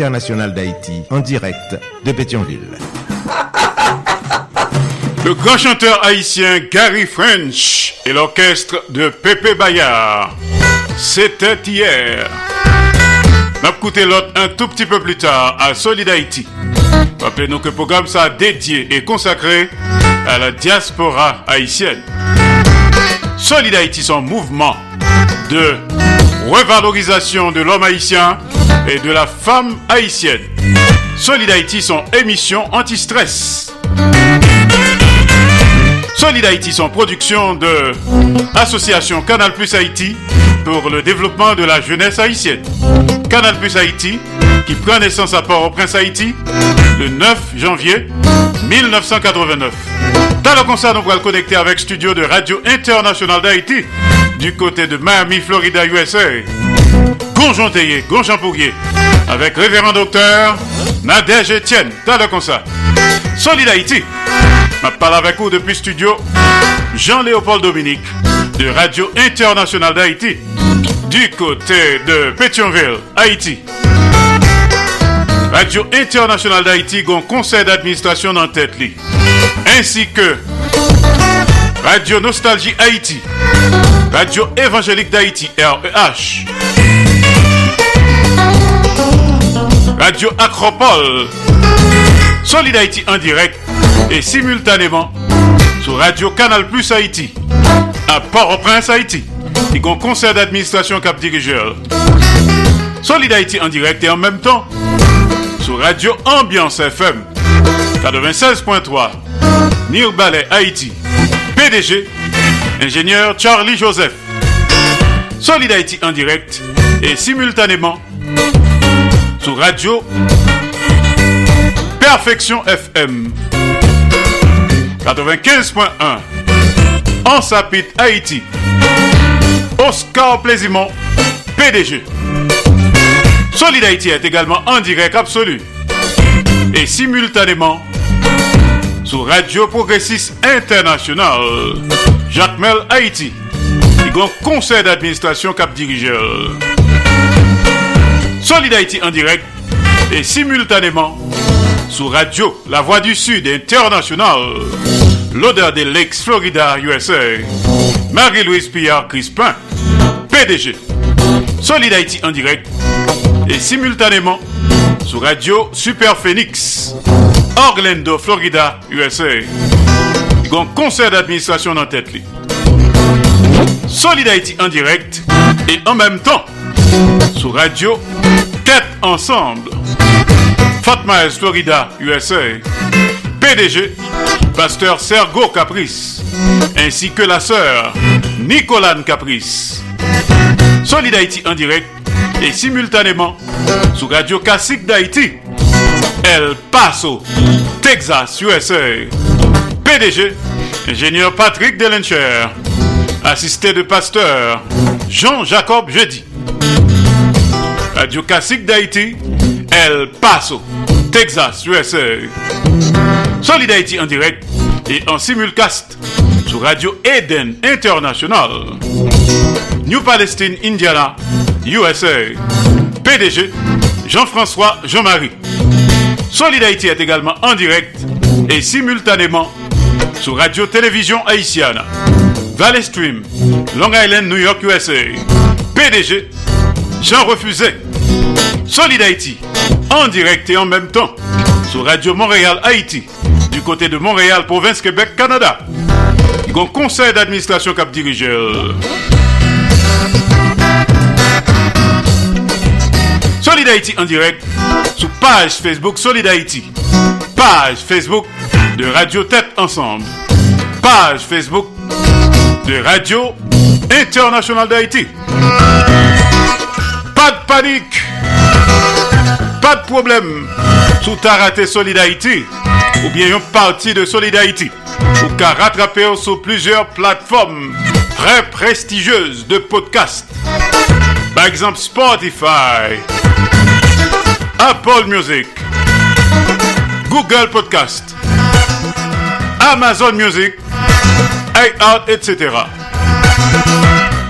Internationale d'Haïti, en direct de Pétionville. Le grand chanteur haïtien Gary French et l'orchestre de Pépé Bayard. C'était hier. On a écouté l'autre un tout petit peu plus tard à Solid Haïti. Rappelez-nous que le programme sera dédié et consacré à la diaspora haïtienne. Solid Haïti, son mouvement de revalorisation de l'homme haïtien et de la femme haïtienne. Solid Haïti, son émission anti-stress. Solid Haïti, son production de Association Canal Plus Haïti pour le développement de la jeunesse haïtienne. Canal Plus Haïti, qui prend naissance à Port-au-Prince Haïti le 9 janvier 1989. Dans le concert, nous allons connecter avec studio de Radio Internationale d'Haïti du côté de Miami, Florida, USA. Gonjon Théier, avec révérend docteur Nadège Etienne, dans le concert. Solid Haïti, je parle avec vous depuis studio Jean-Léopold Dominique de Radio Internationale d'Haïti du côté de Pétionville, Haïti. Radio Internationale d'Haïti un conseil d'administration en tête ainsi que Radio Nostalgie Haïti, Radio Évangélique d'Haïti, REH, Radio Acropole, Solid Haïti en direct et simultanément sur Radio Canal Plus Haïti, à Port-au-Prince Haïti, a un conseil d'administration cap dirigeur. Solid Haïti en direct et en même temps sur Radio Ambiance FM 96.3, Nir Ballet Haïti, PDG, ingénieur Charlie Joseph. Solid Haïti en direct et simultanément sur Radio Perfection FM 95.1 en Sapit Haïti. Oscar Plaisimont, PDG. Solid Haïti est également en direct absolu et simultanément sur Radio Progressiste International, Jacques Mel Haïti, un conseil d'administration cap dirigeur. Solid Haïti en direct et simultanément sur Radio La Voix du Sud International, l'odeur des Lakes Florida, USA, Marie-Louise Pillard Crispin, PDG. Solid Haïti en direct et simultanément sur Radio Super Phoenix, Orlando, Florida, USA. Un conseil d'administration en tête. li. Solid Haïti en direct et en même temps sur Radio Tête Ensemble, Myers, Florida, USA. PDG, Pasteur Sergo Caprice, ainsi que la sœur Nicolane Caprice. Solid Haïti en direct et simultanément sur Radio Classique d'Haïti, El Paso, Texas, USA. PDG, ingénieur Patrick Delencher, assisté de pasteur Jean-Jacob Jeudi. Radio Classique d'Haïti, El Paso, Texas, USA. Solid Haïti en direct et en simulcast sur Radio Eden International. New Palestine, Indiana, USA. PDG, Jean-François Jean-Marie. Solid Haïti est également en direct et simultanément sur Radio Télévision Haïtienne. Valley Stream, Long Island, New York, USA. PDG, Jean Refusé. Solid Haïti, en direct et en même temps sur Radio Montréal, Haïti, du côté de Montréal, province Québec, Canada. Un conseil d'administration qui dirige. Solid Haïti en direct sur page Facebook Solid Haïti. Page Facebook de Radio Tête Ensemble. Page Facebook de Radio Internationale d'Haïti. Pas de panique. Pas de problème. Sous ta raté Solid Haïti ou bien une partie de Solid Haïti. Ou qu'à rattraper sur plusieurs plateformes très prestigieuses de podcast. Par exemple Spotify, Apple Music, Google Podcast, Amazon Music, iHeart, etc.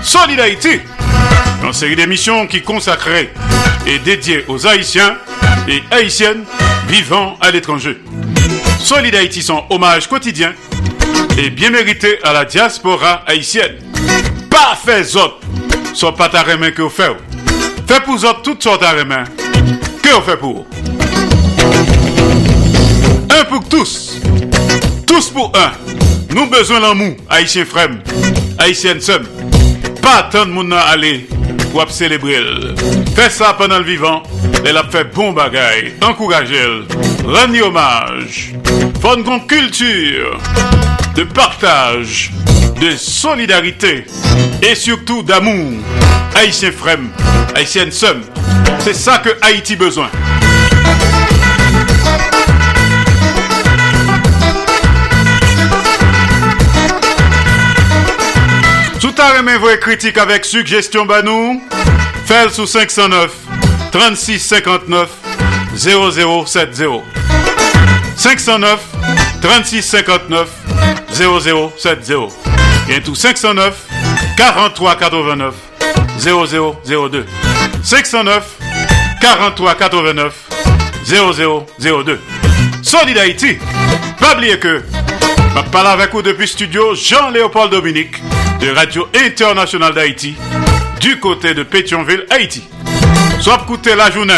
Solid Haïti, une série d'émissions qui consacrée et dédiée aux Haïtiens et Haïtiennes vivant à l'étranger. Solid Haïti, son hommage quotidien et bien mérité à la diaspora haïtienne. Pas fait autres, soit pas ta main que vous faites. Fait pour autres toutes sortes de main. Que vous fait pour Un pour tous. Tous pour un. Nous besoin l'amour, haïtien frère, haïtienne somme. Pas tant de monde à aller pour célébrer. Fais ça pendant le vivant. Elle a fait bon bagay. Encouragez-le. Rendez hommage. Fond une culture de partage, de solidarité et surtout d'amour. Haïtien frère, haïtienne somme. C'est ça que Haïti besoin. Ta remè vos critiques avec suggestion banou, faites sous 509 36 59 0070. 509 36 59 0070. Et tout 509 43 89 0002. 509 43 89 0002. Solid Haïti. Pas oublier que je parle avec vous depuis studio Jean-Léopold Dominique de Radio Internationale d'Haïti du côté de Pétionville, Haïti. Soit écouter la journée,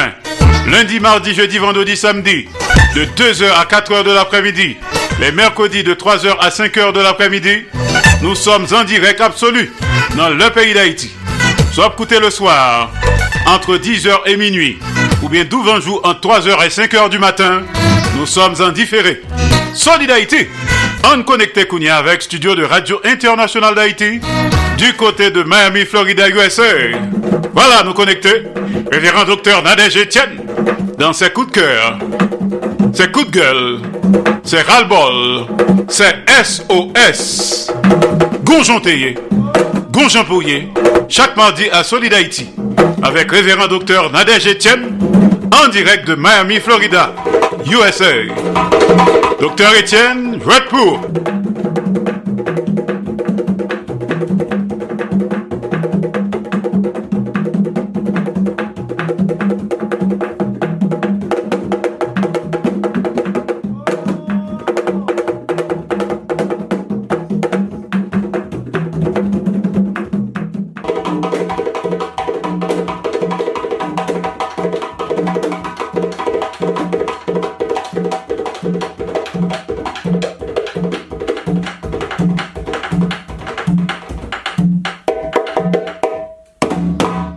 lundi, mardi, jeudi, vendredi, samedi, de 2h à 4h de l'après-midi, les mercredis de 3h à 5h de l'après-midi, nous sommes en direct absolu dans le pays d'Haïti. Soit écouter le soir, entre 10h et minuit, ou bien 12 jours entre 3h et 5h du matin, nous sommes en différé. Solid Haïti, on connecté Kounia avec studio de Radio Internationale d'Haïti du côté de Miami, Florida, USA. Voilà, nous connectés. Révérend docteur Nadège Etienne dans ses coups de cœur, ses coups de gueule, ses ras-le-bol, ses SOS. Gonjon Théier, Gonjon Pouillet, chaque mardi à Solid Haïti avec révérend docteur Nadège Etienne en direct de Miami, Florida, USA. Docteur Etienne, Red pour.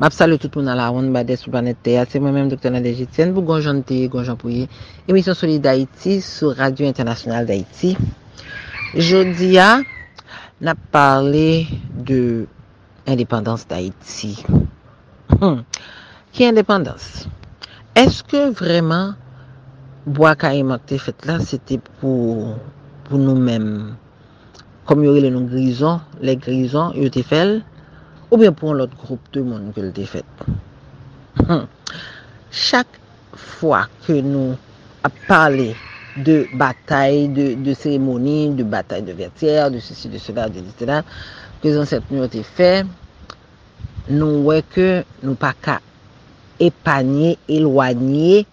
Map sali tout moun ala woun bade sou planet Teya. Se mwen mèm Dr. Nadej Etienne pou Gonjon Teye, Gonjon Pouye. Emisyon Soli d'Haïti sou Radio Internasyonal d'Haïti. Jodi ya, ah, nap parle de indépendance d'Haïti. Hmm. Ki indépendance? Eske vreman Boaka e Makte fet la, sete pou, pou nou menm? Kom yore le nou grison, le grison yote fèl, ou bien pou an lot group de moun ke lte fet. Hmm. Chak fwa ke nou ap pale de batay, de, de seremoni, de batay de vertier, de sisi, de cela, de ditela, ke zan sep nou te fe, nou wè ke nou pa ka epanye, elwanye,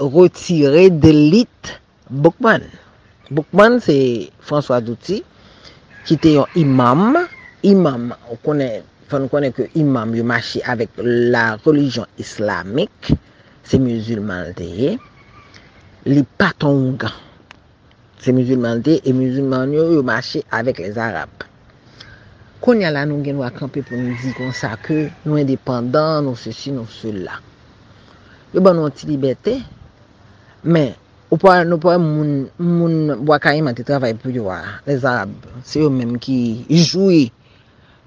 retire delit Boukman. Boukman se François Douty, ki te yon imam, imam, ou konen Fon konen ke imam yo mache avèk la relijon islamik, se musulman teye, li patongan. Se musulman te, e musulman yo yo mache avèk les Arab. Konya la nou gen wakampe pou nou di kon sa ke nou indépendant, nou se si, nou se la. Yo ban nou ti libetè, men ou pa nou pa moun, moun wakayman te travay pou yo a, les Arab. Se yo menm ki jouye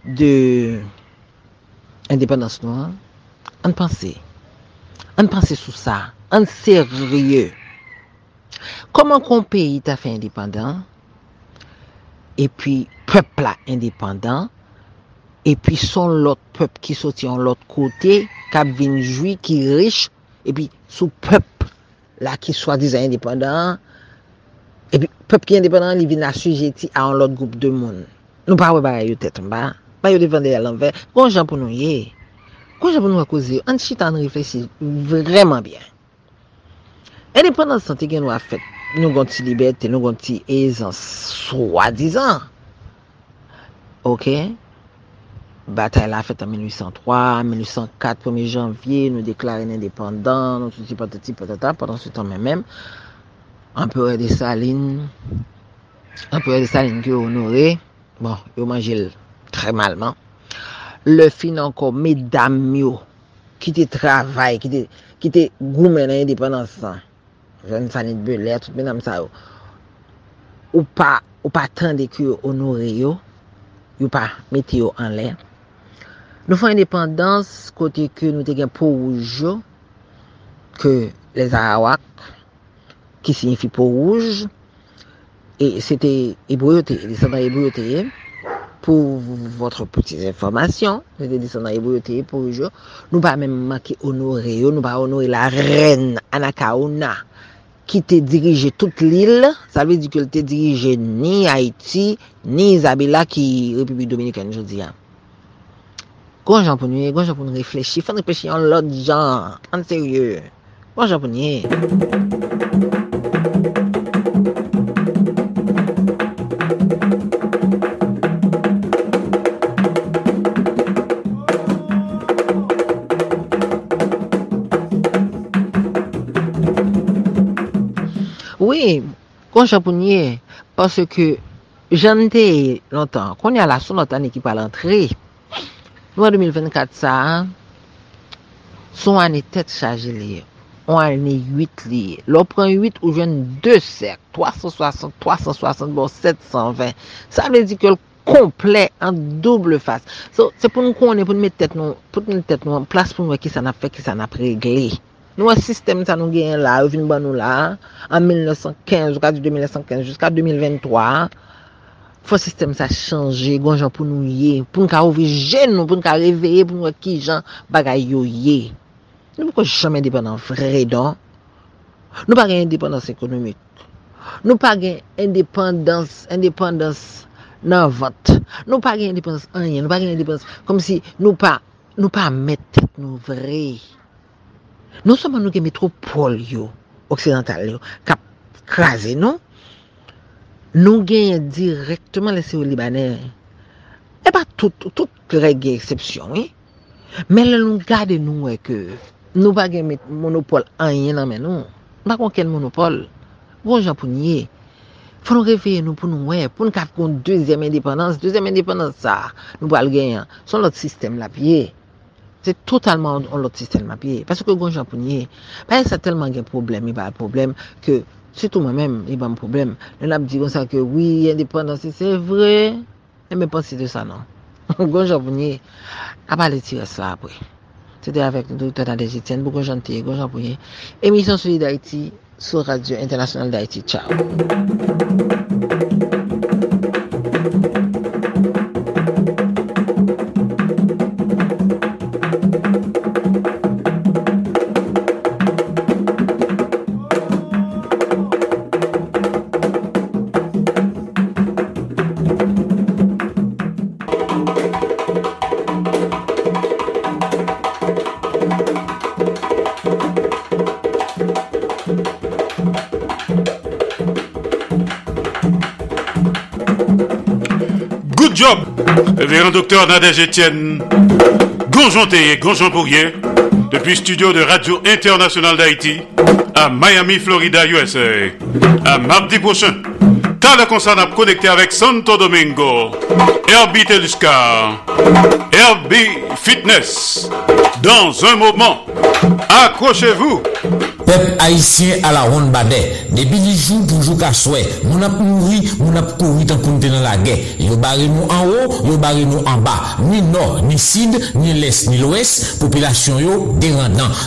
de indépendance noire, on pensait. On pensait sur ça. On sérieux. Comment qu'un pays t'a fait indépendant? Et puis, peuple là indépendant. Et puis, son l'autre peuple qui sortit en l'autre côté, qui jouit, qui est riche. Et puis, sous peuple là qui soit disant indépendant. Et puis, peuple qui est indépendant, il vient assujetti à un autre groupe de monde. Nous ne parlons pas de tête en bas. ba yo devande al anver, kon jan pou nou ye. Kon jan pou nou akouze, an chita an refleksi vreman bien. Indépendant sante gen nou a fèt, nou gonti liberté, nou gonti ezan, swa dizan. Ok? Batay la fèt an 1803, 1804, 1er janvye, nou deklare n'indépendant, nou touti patati patata, pendant se tan men men, empereur de Saline, empereur de Saline ki yo honoré, bon, yo manjil tre malman. le fin anko, medam yo ki te travay, ki te, te goumen nan independansan, jen sanit be tout menam sa yo, ou pa, ou pa tende ki yo onore yo, yo pa mete yo an lè. Nou fwa independans kote ke nou te gen pou wouj yo, ke les Arawak, ki signifi pou wouj, e se te ebroyote, e se te ebroyote, pour votre petite information, je vais descendre à pour le jour, nous pas même manquer honorer, nous pas honorer la reine Anakaona qui te dirigé toute l'île, ça veut dire qu'elle te dirigé ni Haïti, ni Isabella qui République Dominicaine, je dis. Quand j'en pour nous, quand j'en pour nous réfléchir, faut réfléchir en l'autre genre, en sérieux. Quand j'en pour nous. Oui, kon champounye, parce ke jante lontan, kon ya la sou lontan ekip al antre, nou an 2024 sa, son an e tet chaje li, an an e 8 li, lò pren 8 ou jwen 2 sek, 360, 360, bon 720, sa vle di ke l komple an double fase. So, se pou nou konen, pou nou met tet nou, pou nou tet nou an plas pou nou wè ki sa na fè, ki sa na pregle. Nou wè sistem sa nou gen la, ou vin ban nou la, an 1915, ou ka di 1915, jiska 2023, fò sistem sa chanje, gonjan pou nou ye, pou nou ka ouvi jen nou, pou nou ka reveye, pou nou ki jan bagay yo ye. Nou pou kon chanmen depenan vre don. Nou pa gen independans ekonomik. Nou pa gen independans, independans nan vot, Nou pa gen independans anyen, nou pa gen independans, kom si nou pa, nou pa met nou vreye. Non soman nou gen metropol yo, oksidental yo, kap kraze nou, nou gen direktman lese ou Libanè. E pa tout, tout kre eksepsyon, eh? men lè nou gade nou e ke nou pa gen monopol anye nan men nou. Pa kon ken monopol, bon jan pou nye. Fon nou refeye nou pou nou wè, pou nou kap kon deuxième indépendance, deuxième indépendance sa, nou pal gen, son lot sistem la piye. Se totalman on lot sistem apye. Paske kon japonye, paye sa telman gen problem, e ba problem ke, sütou mwen men, e ba m problem. Le nap di kon sa ke, oui, independansi, se vre, e me pansi de sa nan. Kon [laughs] japonye, apale ah, tire sa apwe. Se te avek nou do tatan de jityen, pou kon jante, kon japonye. Emisyon soli d'Haïti, sou Radio Internasyonal d'Haïti. Tchao. Révérend docteur Nadège Etienne. Gonjon Théier, Gonjon Bourrier, depuis studio de Radio Internationale d'Haïti, à Miami, Florida, USA. À mardi prochain. T'as le concert à connecter avec Santo Domingo, Herbie Teluscar, Herbie Fitness. Dans un moment, accrochez-vous. Peuple haïtien à la ronde. Depuis les jours pour jouer qu'à souhait. Mon ap mouri, mon ap couru tant qu'on dans la guerre. Yo barré nous en haut, yo barré nous en bas. Ni nord, ni sud, ni l'est, ni l'ouest. Population yo.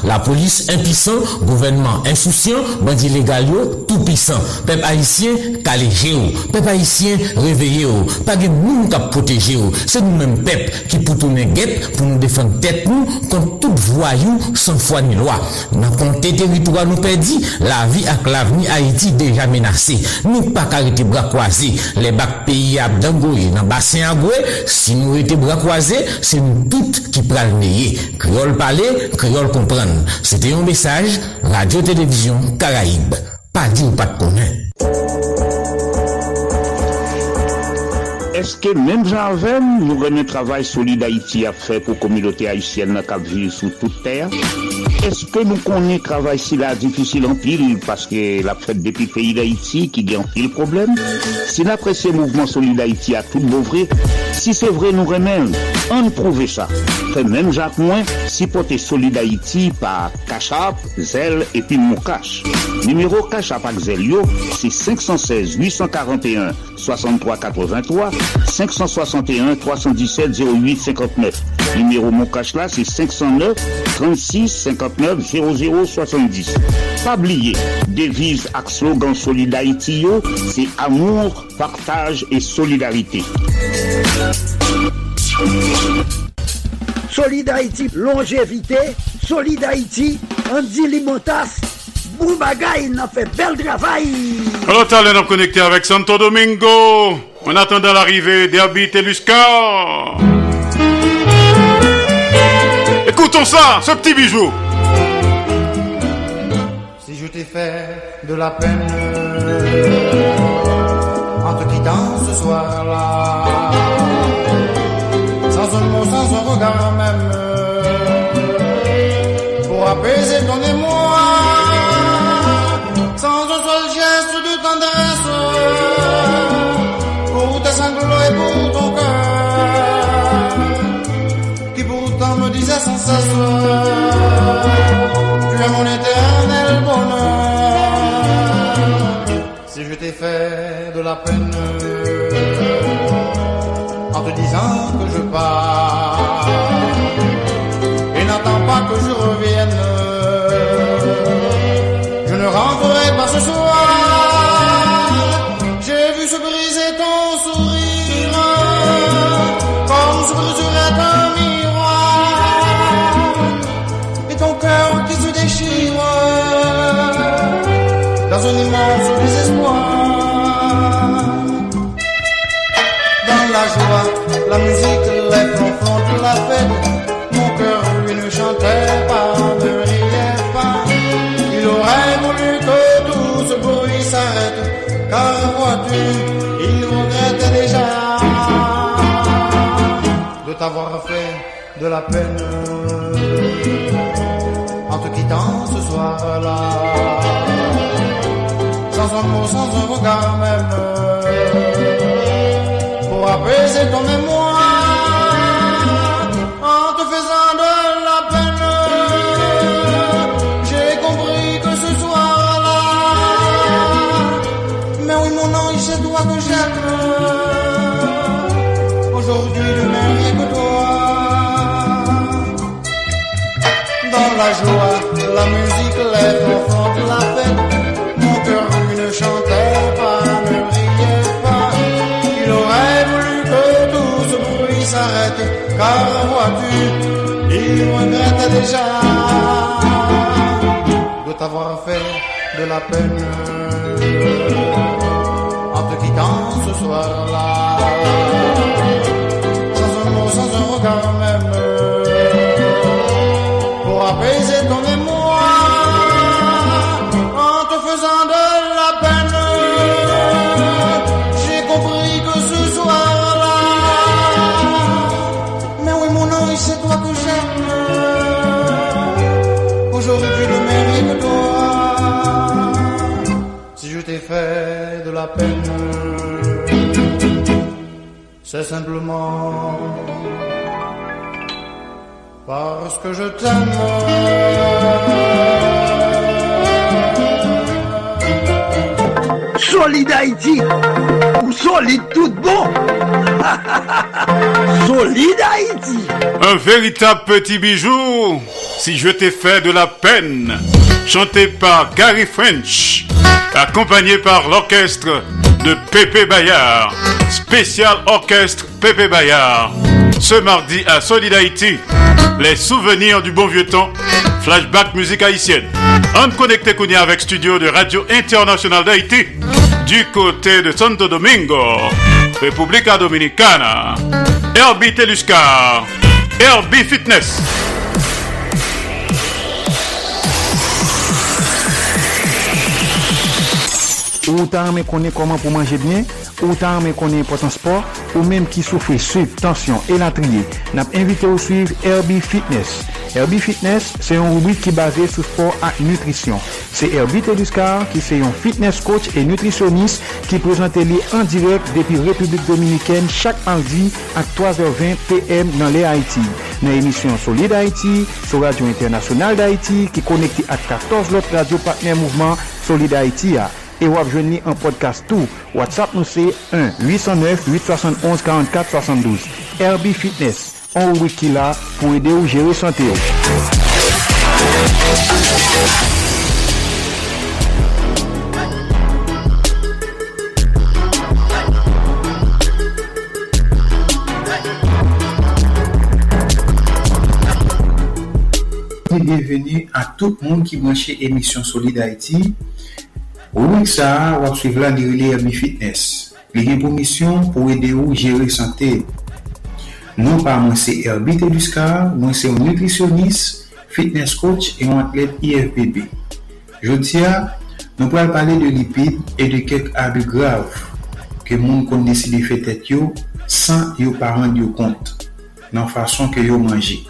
La police impuissant, gouvernement insouciant, bandit légal tout puissant. Peuple haïtien calégé yo. Peuple haïtien réveillé yo. Pas de moun qui protéger yo. C'est nous-mêmes peuple qui pour tourner guette pour nous défendre tête contre tout voyou sans foi ni loi. Dans compté territoire nous perdit, la vie avec l'avenir Haïti déjà menacé. Nous pas arrêter bras croisés. Les bacs pays à dans bassin à si nous étions bras croisés, c'est nous toutes qui pral neye. Créole parler, créole comprendre. C'était un message, Radio-Télévision Caraïbe. Pas dit ou pas de connaître. Est-ce que même j'avais, nous avons un travail solide Haïti à faire pour la communauté haïtienne qui vit sur toute terre? Est-ce que nous connaissons travail si là difficile en pile parce que la fête depuis le pays d'Haïti qui gagne en pile problème? Si l'apprécié mouvement solide Haïti a tout vrai, si c'est vrai nous remène, on prouve ça. Fait même Jacques Moins, si porter solide Haïti par Cachap, Zel et puis Moukache. Numéro Cachap avec Zel yo, c'est 516 841 63 83 561 317 08 59. Numéro Moukache là, c'est 509 36 59 00 70. Pas oublier, devise ak slogan Solid Haïti yo, c'est amour, partage et solidarité. Solid Haïti, longévité. Solid Haïti, Andy Limotas. Boubagaï, n'a fait bel travail. Alors, talent nous connecté avec Santo Domingo. En attendant l'arrivée d'Herbie Teluscar. Écoutons ça, ce petit bijou. Si je t'ai fait de la peine en te quittant ce soir-là, sans un mot, sans un regard même, sanglots et pour ton cœur, qui pourtant me disait sans cesse, tu es mon éternel bonheur. Si je t'ai fait de la peine en te disant que je pars la musique, les flonflons de la fête, mon cœur lui ne chantait pas, ne riait pas. Il aurait voulu que tout ce bruit s'arrête, car vois-tu, il regrette déjà de t'avoir fait de la peine en te quittant ce soir-là. Sans un mot, sans un regard même, pour apaiser ton mémoire, en te faisant de la peine, j'ai compris que ce soir-là, mais oui mon ange, c'est toi que j'aime. Aujourd'hui, demain, rien que toi. Dans la joie, fait de la peine en te quittant ce soir-là. Sans un mot, sans un regard même, pour apaiser ton la peine, c'est simplement parce que je t'aime. Solide Haïti, ou solide tout bon. [laughs] solide Haïti. Un véritable petit bijou, si je t'ai fait de la peine, chanté par Gary French, accompagné par l'orchestre de Pépé Bayard, spécial orchestre Pépé Bayard. Ce mardi à Solid Haïti, les souvenirs du bon vieux temps, flashback musique haïtienne. On connecté Kounia avec studio de Radio Internationale d'Haïti du côté de Santo Domingo, République Dominicana. Herbie Teluscar, Herbie Fitness. ou tan men konen koman pou manje byen, ou tan men konen potan sport, ou menm ki soufri suiv, tansyon e latriye. Nap invite ou suiv Herbie Fitness. Herbie Fitness se yon rubrik ki base sou sport ak nutrisyon. Se Herbie Teduscar ki se yon fitness coach e nutrisyonis ki prezante li an direk depi Republik Dominiken chak mardi ak 3h20 pm nan le Haiti. Nan emisyon Solid Haiti, sou Radio Internasyonal d'Haiti ki konekti ak 14 lot radio partner mouvment Solid Haiti a. E wap jwen ni an podcast tou. WhatsApp nou se 1-809-871-4472. Herbie Fitness. On wiki la pou ede ou sante ou. Bienvenue à tout le monde qui branche émission Solide Haïti. Ouik sa, wap suiv lan dirile Ami Fitness. Li gen pou misyon pou ede ou jere sante. Non pa mwen se Herbie Teduscar, mwen se ou nutrisyonist, fitness coach e ou atlet IFBB. Jotia, nou pral pale de lipid e de kek abu grav ke moun kon deside fetet yo san yo paran yo kont nan fason ke yo manji.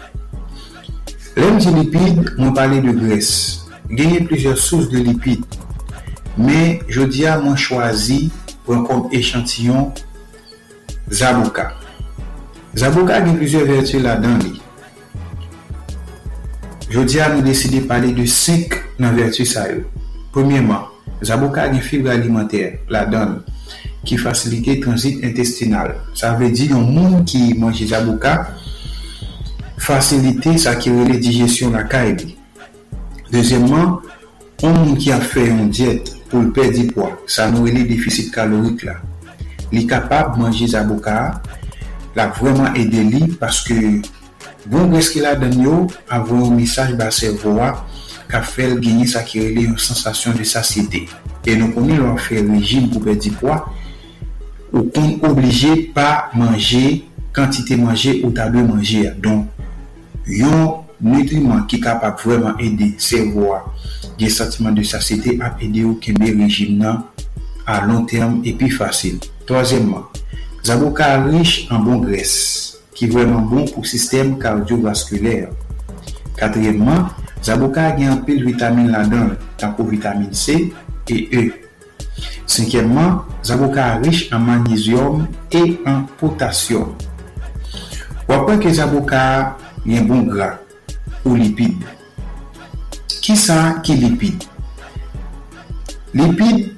Lem di lipid, mwen pale de gres. Genye plijer sous de lipid Men, jodi a mwen chwazi pou an kom echantillon Zabouka. Zabouka gen plizye vertu la dan li. Jodi a nou deside pale de 5 nan vertu sa yo. Premièman, Zabouka gen fibre alimenter la dan ki fasilite transit intestinal. Sa ve di yon moun ki manje Zabouka fasilite sa ki rele dijesyon la ka e bi. Dezyèmman, yon moun ki a fe yon diète pou l'perdi pwa, sa nou ele defisit kalorik la. Li kapab manje zaboka, la vreman ede li, paske bon gres ki la den yo, avwè yon misaj ba se vwa, ka fel genye sa ki rele yon sensasyon de sasyete. E nou konen lor fe rejim pou perdi pwa, ou kon oblije pa manje, kantite manje ou tabè manje. Don, yon nutriman ki kapap vreman ede servo a. Gen satiman de sasete ap ede ou kembe rejim nan a long term epi fasil. Troazèmman, zavou ka riche en bon gres ki vreman bon pou sistem kardiovaskuler. Katrèmman, zavou ka gen an pil vitamine la dan tanko vitamine C e E. Senkèmman, zavoka riche an magnezyum e an potasyum. Wapwen ke zavoka yon bon gras ou lipid. Ki sa ki lipid? Lipid,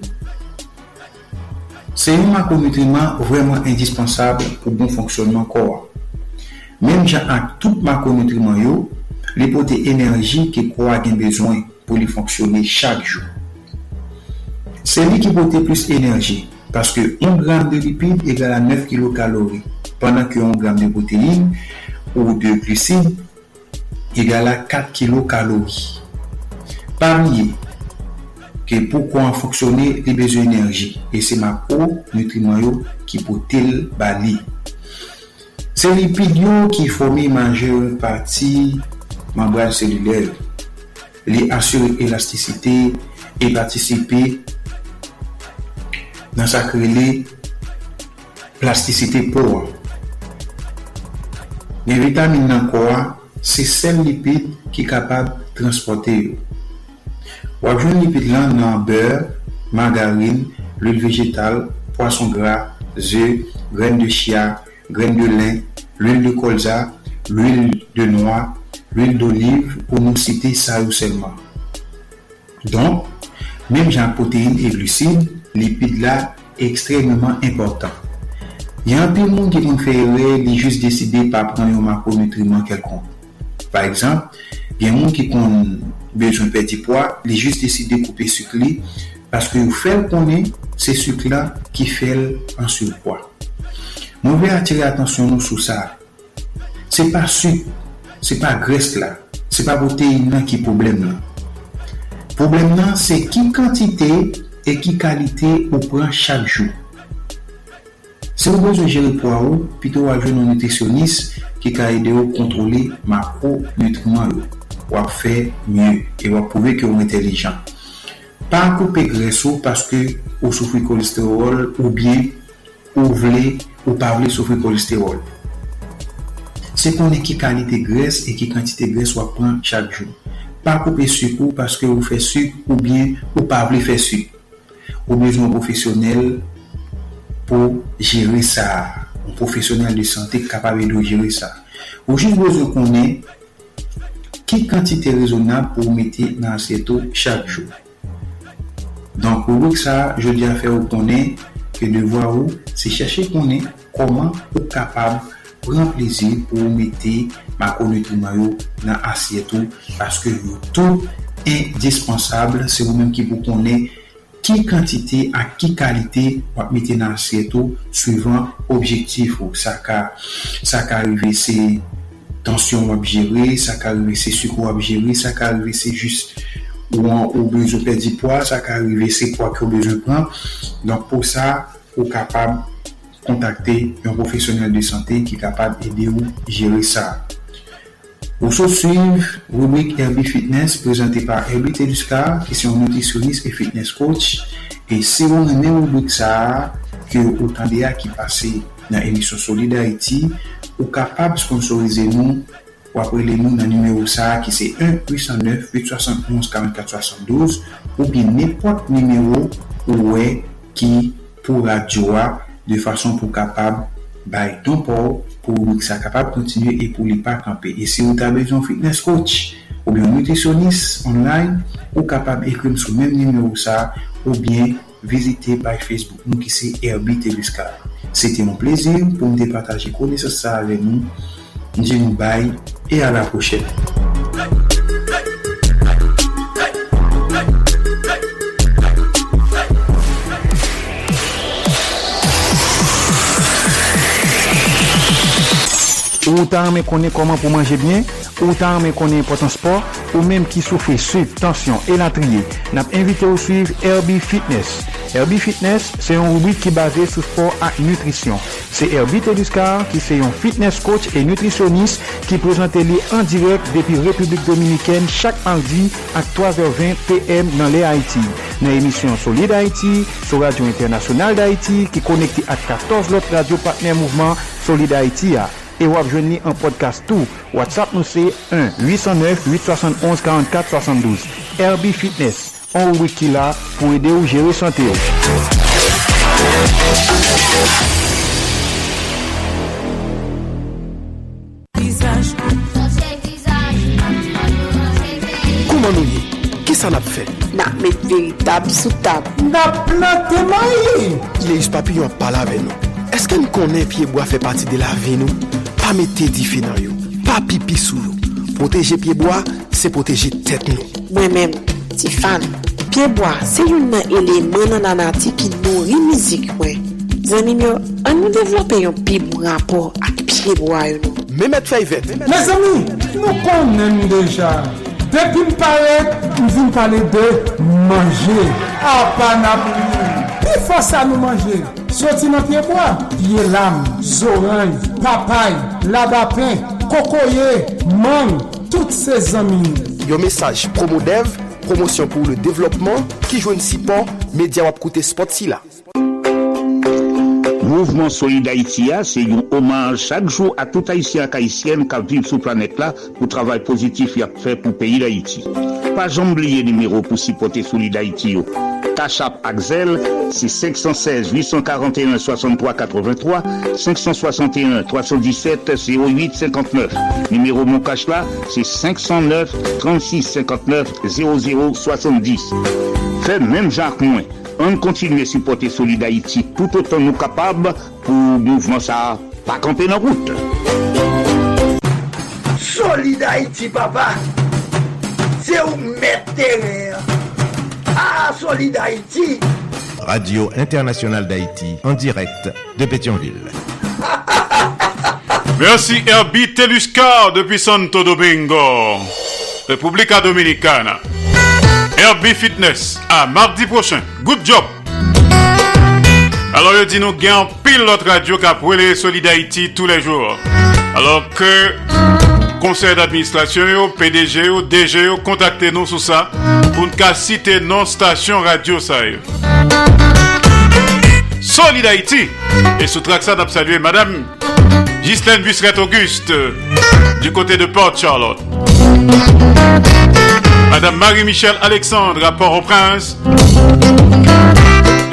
se yon makronutriman vreman indispensable pou bon fonksyonman kowa. Mem jan ak tout makronutriman yo, li pote enerji ki kowa gen bezwen pou li fonksyonne chak jou. Se li ki pote plus enerji, paske 1 gram de lipid egal a 9 kilokalori, pandan ki 1 gram de proteine ou de glisine egal a 4 kilokalori. Pamye, ke pou kon foksyone li bezo enerji, e se ma pou nutriman yo ki pou tel bali. Se lipid yo ki fomi manje yon pati membran selulel, li asyre elastisite e patisipe nan sakre li plastisite pou an. Ni vitamine nan kwa se sel lipid ki kapab transporte yo. Wapjoun lipid lan nan beur, margarine, l'oul vegetal, poason gra, zè, gren de chia, gren de lin, l'oul de kolza, l'oul de noa, l'oul d'olive pou nou cite sa ou selman. Don, menm jan proteine e glucide, lipid la ekstremement important. Yon pi moun ki kon feyre li jist deside pa pran yon makronutriman kelkon. Par exemple, gen moun ki kon bejoun peti poa, li jist deside koupe suk li, paske ou fel konen, se suk la ki fel an suk pwa. Moun ve atire atensyon nou sou sa. Se pa suk, se pa gres la, se pa bote nan ki problem nan. Problem nan se ki kantite e ki kalite ou pran chak jou. Se ou bozo jere pwa ou, pito wajou nou nutrisyonis, ki ka ede yo kontrole makro-nutriman yo. Wap fe mye, e wap pouve ki yo intelijan. Pa koupe greso paske ou soufri kolesterol ou bien ou vle ou pa vle soufri kolesterol. Se konen ki kalite gres e ki kantite gres wap pran chak joun. Pa koupe sukou paske ou fe suk ou bien ou pa vle fe suk. Ou bezon profesyonel pou jere sa. un profesyonel de sante kapab edo jere sa. Ou jis bozo konen, ki kantite rezonab pou mette nan asyeto chak jou. Donk ou wèk sa, je di a fe ou konen, ke devwa ou, se chache konen, koman ou kapab pran plezi pou mette makone touman yo nan asyeto, paske yo tou indispensable, se ou menm ki pou konen ki kantite a ki kalite wap mette nan asyeto suivant objektif ou. Sa ka sa ka rive se tansyon wap jere, sa ka rive se sukou wap jere, sa ka rive se just ou an ou bezou pedi poa sa ka rive se poa ki ou bezou pran. Donk pou sa ou kapab kontakte yon profesyonel de sante ki kapab ede ou jere sa. Ou sou suiv rubrik Herbie Fitness prezante par Herbie Teluska ki se yon nutrisyonist e fitness coach. E se yon nan rubrik sa ki ou tande a ki pase nan emisyon Solidarity ou kapab sponsorize nou ou aprele nou nan numero sa ki se 1-809-871-4472 ou bien nepot numero ou we ki pou radyo a de fason pou kapab bay ton pou pou wik sa kapab kontinye e pou li pa kampe. E si ou ta bezon fitness coach ou bien nutritionist online ou kapab ekrim sou men nime ou sa ou bien vizite bay Facebook nou ki se Herbie Tebuska. Sete moun plezir pou mde pataje kone se sa ave nou. Ndi mou bay e a la pochette. Ou tan men konen koman pou manje byen, ou tan men konen potan sport, ou menm ki soufe sup, tansyon, elantriye, Nap invite ou suiv Herbie Fitness. Herbie Fitness se yon rubrik ki base sou sport ak nutrisyon. Se Herbie Teduscar ki se yon fitness coach e nutrisyonist, ki prezante li an direk depi Republik Dominikèn chak mardi ak 3h20 pm nan le Haiti. Nan emisyon Solid Haiti, sou Radio Internasyonal d'Haiti ki konekte ak 14 lot radio partner mouvment Solid Haiti ya. E wap jwen ni an podcast tou. WhatsApp nou se 1-809-871-4472. Herbie Fitness. An wiki la pou ede ou jere sante ou. Kouman nou ye? Ki sa nap fe? Nak met veritab sou tab. Nap plante mayi! Le yus papi yon pala ve nou. Eske nou konen piyeboa fe pati de la ve nou? pa mette difi nan yo, pa pipi sou yo. Poteje pieboa, se poteje tet nou. Mwen men, ti fan, pieboa se yon nan eleman nan anati ki nori mizik mwen. Zanim yo, an nou devlope yon pieboa rapor ak pieboa yo nou. Mehmet Fayvet. Me zami, nou konnen deja. Depi m paret, m vin pale de manje. A pan apri. Pi fosa nou manje, soti nan pieboa, piye lam, zoranj, papay, labapen, kokoye, mang, tout se zanmine. Yo mesaj Promodev, promosyon pou le devlopman, ki jwen sipan, bon media wap koute spot si la. Mouvement Solid Haïtia, c'est un hommage chaque jour à tout Haïtien et Haïtienne qui vivent sur planète là pour le travail positif qu'il a fait pour le pays d'Haïti. Pas oublier le numéro pour supporter Solid Haïti. Yo. Tachap Axel, c'est 516 841 63 83 561 317 08 59. Numéro mon cash c'est 509 36 59 00 70. Fait même Jacques Moins. On continue à supporter Solid Haïti tout autant nous capables pour mouvement ça pas camper dans route. Solid Haïti, papa. C'est où mettre. Ah, Solid Haïti. Radio Internationale d'Haïti, en direct de Pétionville. [laughs] Merci Herbie Teluscar depuis Santo Domingo, République Dominicana. Herbie Fitness, à mardi prochain. Good job! Alors, je dis nous gagnons pile notre radio qui a brûlé Solid Haïti tous les jours. Alors que conseil d'administration, PDG, DG, contactez-nous sur ça pour nous citer nos stations radio. Ça. Solid Haïti. Et sous track ça, d'ab saluer Madame Ghislaine Busseret-Auguste du côté de Port Charlotte. Madame Marie-Michel Alexandre à Port-au-Prince.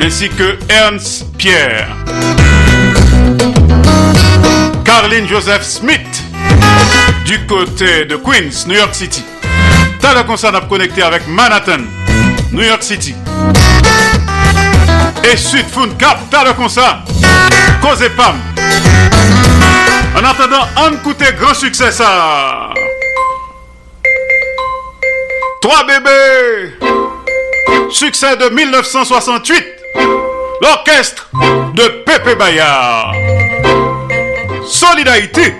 Ainsi que Ernst Pierre. Caroline Joseph Smith du côté de Queens, New York City. T'as la concert à connecter avec Manhattan, New York City. Et Sud Fun Cap, t'as le concert. Cause et Pam. En attendant, on écoute grand succès ça. Trois bébés. Succès de 1968. L'orchestre de Pépé Bayard. Solidarité.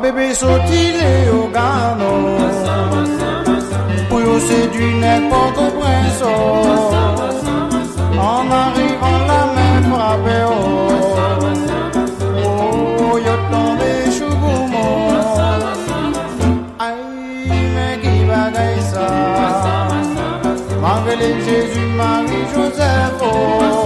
Bébé sautilé au gano Pour yo séduire n'importe prince En arrivant la main frappée Oh, yo tombé chougoumon Aïe, mais qui bagaille ça? Malgré Jésus, Marie, Joseph oh,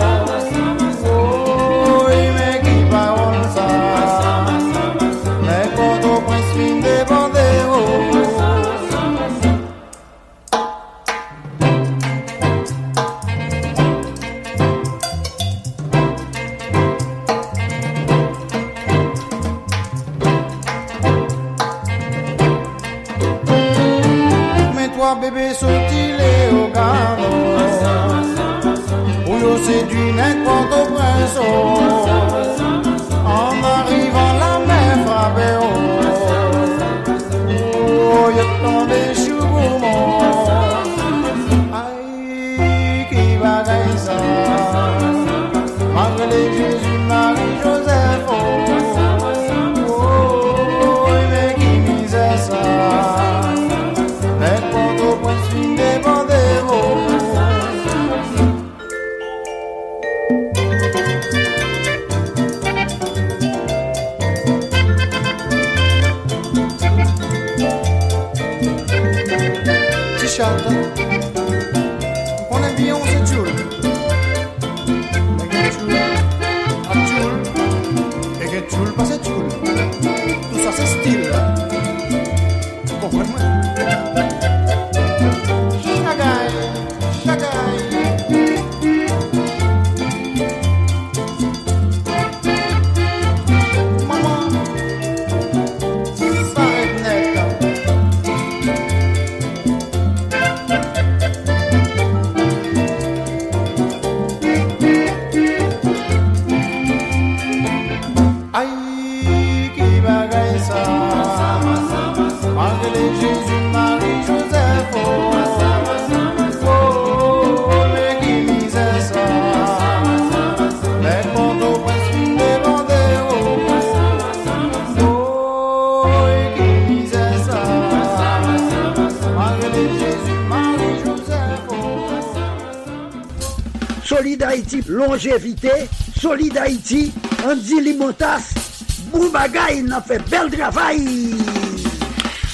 Bel.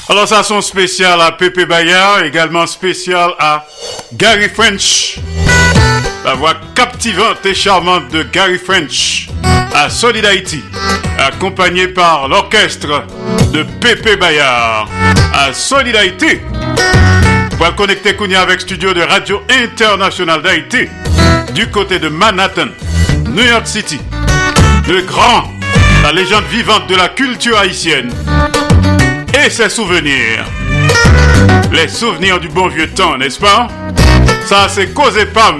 Alors ça son spécial à Pepe Bayard, également spécial à Gary French. La voix captivante et charmante de Gary French à Solid Haïti, accompagné par l'orchestre de Pepe Bayard à Solid Haïti. Pour connecter Kounia avec studio de Radio International d'Haïti du côté de Manhattan, New York City. Le grand, la légende vivante de la culture haïtienne et ses souvenirs. Les souvenirs du bon vieux temps, n'est-ce pas? Ça, c'est Cause et Pam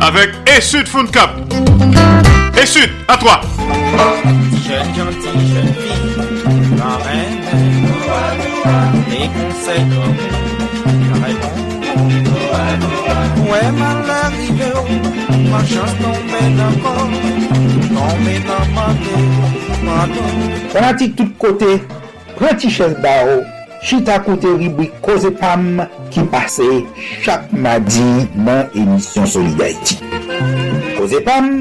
avec Essud Funcap. Essud, à toi. Mwen man la rive ou, man chans tombe nan kon, tombe nan non mante, mante. Pratik tout kote, prati ches ba ou, chita kote ribwi koze pam ki pase chak madi nan emisyon Solidarity. Koze pam,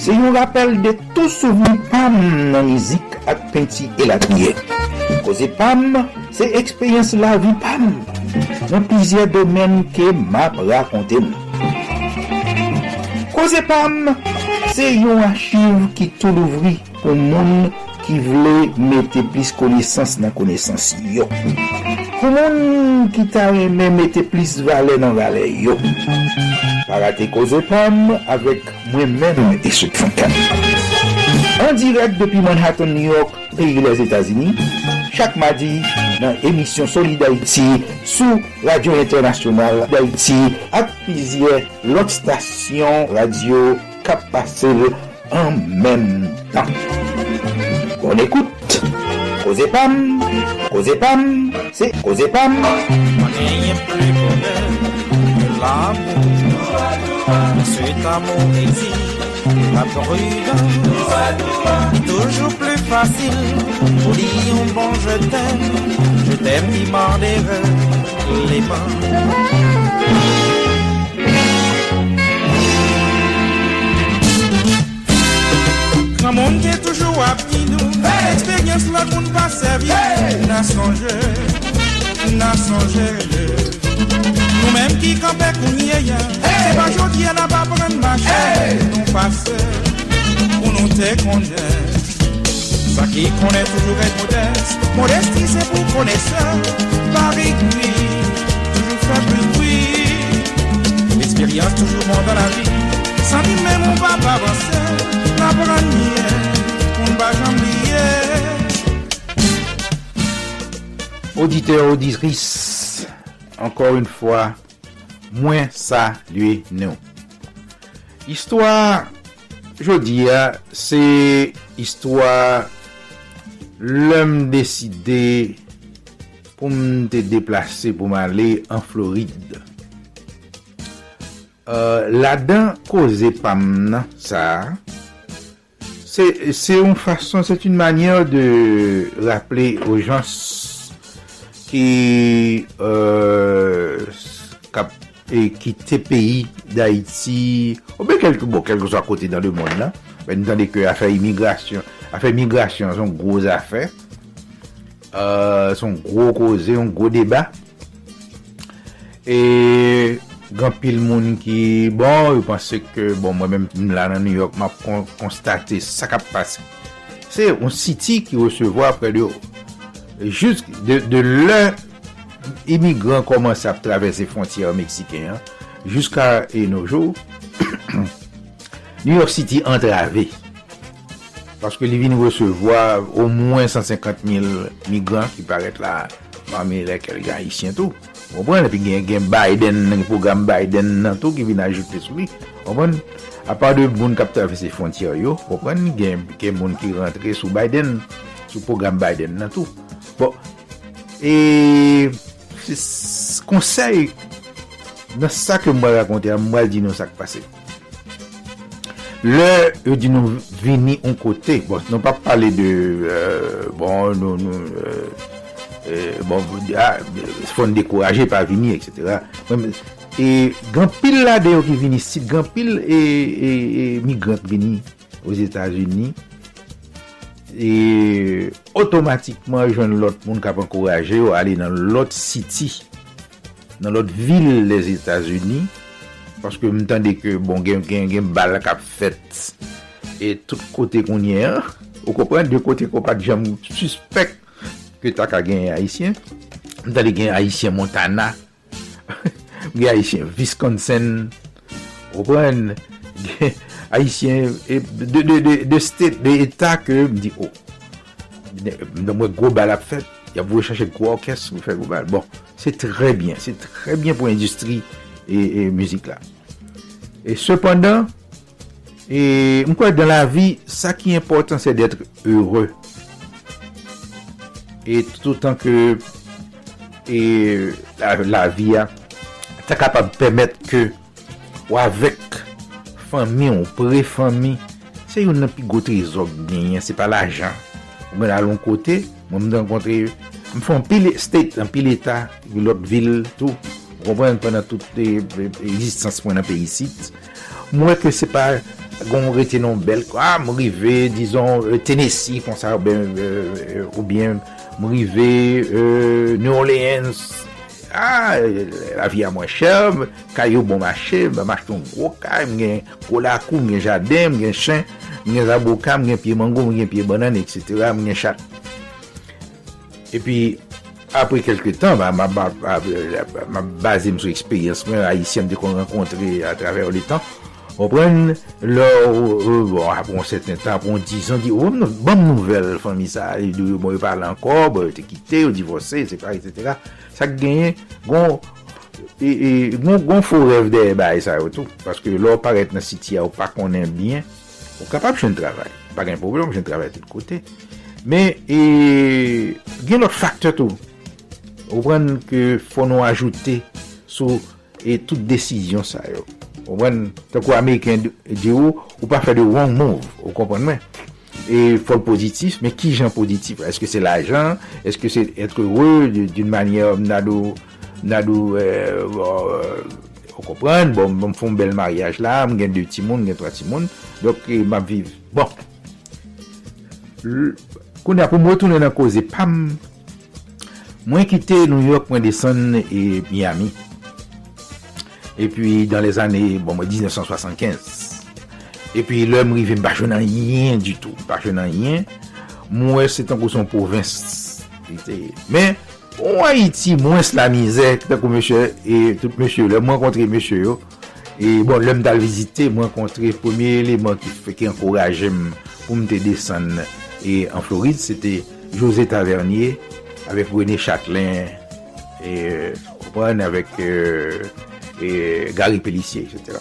se yon rappel de tou souveni pam nan mizik ak penti e la. Koze pam, se ekspeyens la vi pam. nan plizye domen ke map rakonte nou. Koze pam, se yon achiv ki tou louvri pou moun ki vle mette plis konesans nan konesans yo. Pou moun ki ta reme mette plis vale nan vale yo. Parate koze pam avek mwen men e souk fankan. En direk depi Manhattan, New York, peyi les Etasini, chak madi, nan emisyon Solid Haïti sou Radio International d'Haïti ak pizye lot stasyon radio kap en men tan. On écoute Cause Pam, Cause Pam, c'est Cause Pam. Toujours plus facile. Dem di mandere leman Gran moun ke toujou ap di nou hey! Eksperyens lot moun pa serye hey! Na sonje, na sonje Nou menm ki kampe kounye ya hey! Se pa jodi an ap apren mache Nou pase, pou nou te konje Ça qui connaît toujours être modeste Modestie c'est pour connaisseur Paris oui Toujours faire plus de bruit L'expérience toujours bon dans la vie. Sans dire même on va pas avancer. La branière On va jamais Auditeur, auditrice, encore une fois, moins saluer nous. Histoire, je dis, c'est histoire lèm deside pou m te deplase pou m ale an Floride. Euh, la dan koze pam nan sa, se yon fason, se yon manyan de rappele o jans ki euh, kap, e, ki te peyi da iti, ou be kelkou, bon, kelkou sa kote dan le moun nan, ben dan de ke afe imigrasyon, Afè migrasyon, son groz afè. Euh, son groz koze, son groz deba. E gran pil moun ki bon, yo panse ke bon mwen mèm m la nan New York m ap konstate sa kap pase. Se yon siti ki resevo apre de yo. Jus de, de lè imigran komanse ap travese frontiyan Meksiken. Juska e nojou, [coughs] New York City antrave. Paske li vin resevoa au mwen 150.000 migrant ki paret la mame lè kel gen Haitien tou. Wapwen, epi gen gen Biden, gen program Biden nan tou ki vin ajoute sou li. Wapwen, apar de moun kap travese fontiyer yo, wapwen, gen moun ki rentre sou Biden, sou program Biden nan tou. Bon, e konsey nan sa ke mwen rakonte, mwen di nou sa k pase. Le, yo di nou vini an kote, bon, nou pa pale de, euh, bon, nou, nou, euh, euh bon, ah, fon dekouraje pa vini, etc. E, gampil la de yo ki vini sit, gampil e, e, e migrant vini os Etats-Unis, e, otomatikman joun lot moun kap an kouraje yo ale nan lot siti, nan lot vil les Etats-Unis, Paske m tande ke bon gen, gen, gen bal kap fet E tout kote konye Ou kopren de kote ko pat jam Suspek Ke tak a gen Haitien. M tande gen Haitien Montana [laughs] Gen Haitien Wisconsin kopren Gen Haitien e, De, de, de, de state, de etat ke m di oh M mwen gro bal ap fet Ya vou chache kwa orkes Bon, se tre bien Se tre bien pou industri e e müzik la. E sepandan, e mkwa dan la vi, sa ki important se detre heureux. E tout an ke e la, la vi a ta kapab pemet ke ou avek fami ou pre-fami se yon nan pi gote zog genyen, se pa la jan. Mwen alon kote, mwen mwen dan mwen fon pil state, an pil eta, yon lot vil, tout. Provwen penan tout existans mwen apè yisit. Mwen ke se pa gon retenon bel kwa, ah, mrive, dizon, euh, Tennessee kon sa, euh, ou bien mrive, euh, New Orleans, ah, la vi a mwen chèv, kayo bon machè, mwen mach ton gro kay, mwen gen kolakou, mwen gen jadem, mwen gen chen, mwen gen zaboka, mwen gen piye mango, mwen gen piye banan, etc., mwen gen chak. E pi, apre kelke tan, ma base sou eksperyans mwen a Haitien de kon renkontre a traver le tan, Opren, lor, apon seten tan, apon 10 an, di, oh, bon nouvel, fami sa, bon, yon parle ankor, bo, yo te kite, yo divose, etc., etc., sa genye, gon, e, gon, gon rev de, ba, e sa yo tou, paske lor paret nan siti ya, ou pa konen bien, ou kapap chen travay, pa gen problem, chen travay tout kote, men, e, gen lot faktor tou, Ou pren ke fon nou ajoute sou e tout desisyon sa yo. Ou pren, tako Ameriken di ou, ou pa fè de wrong move, ou kompon men. E fol pozitif, men ki jan pozitif? Eske se la jan? Eske se etre heureux d'une manye nadou, nadou, euh, euh, ou kompren, bon, bon fon bel mariage la, m gen de timoun, gen tra timoun, dok e ap viv. Bon. L, koun apou m wotounen an koze, pam, Mwen kite New York, mwen desen e Miami. E pi dan les ane, bon mwen 1975. E pi lè mwen rive mba chenan yin du tout. Mba chenan yin. Mwen se tanko son provins. Men, ou Haiti mwen se la mizè. Tanko mèche, e tout mèche. Lè mwen kontre mèche yo. E bon, lè mdal vizite, mwen kontre pwemye eleman ki fè ki m pou mte desen. E an Floride, se te José Tavernier. avèk René Châtelain, avèk euh, Gary Pellissier, etc.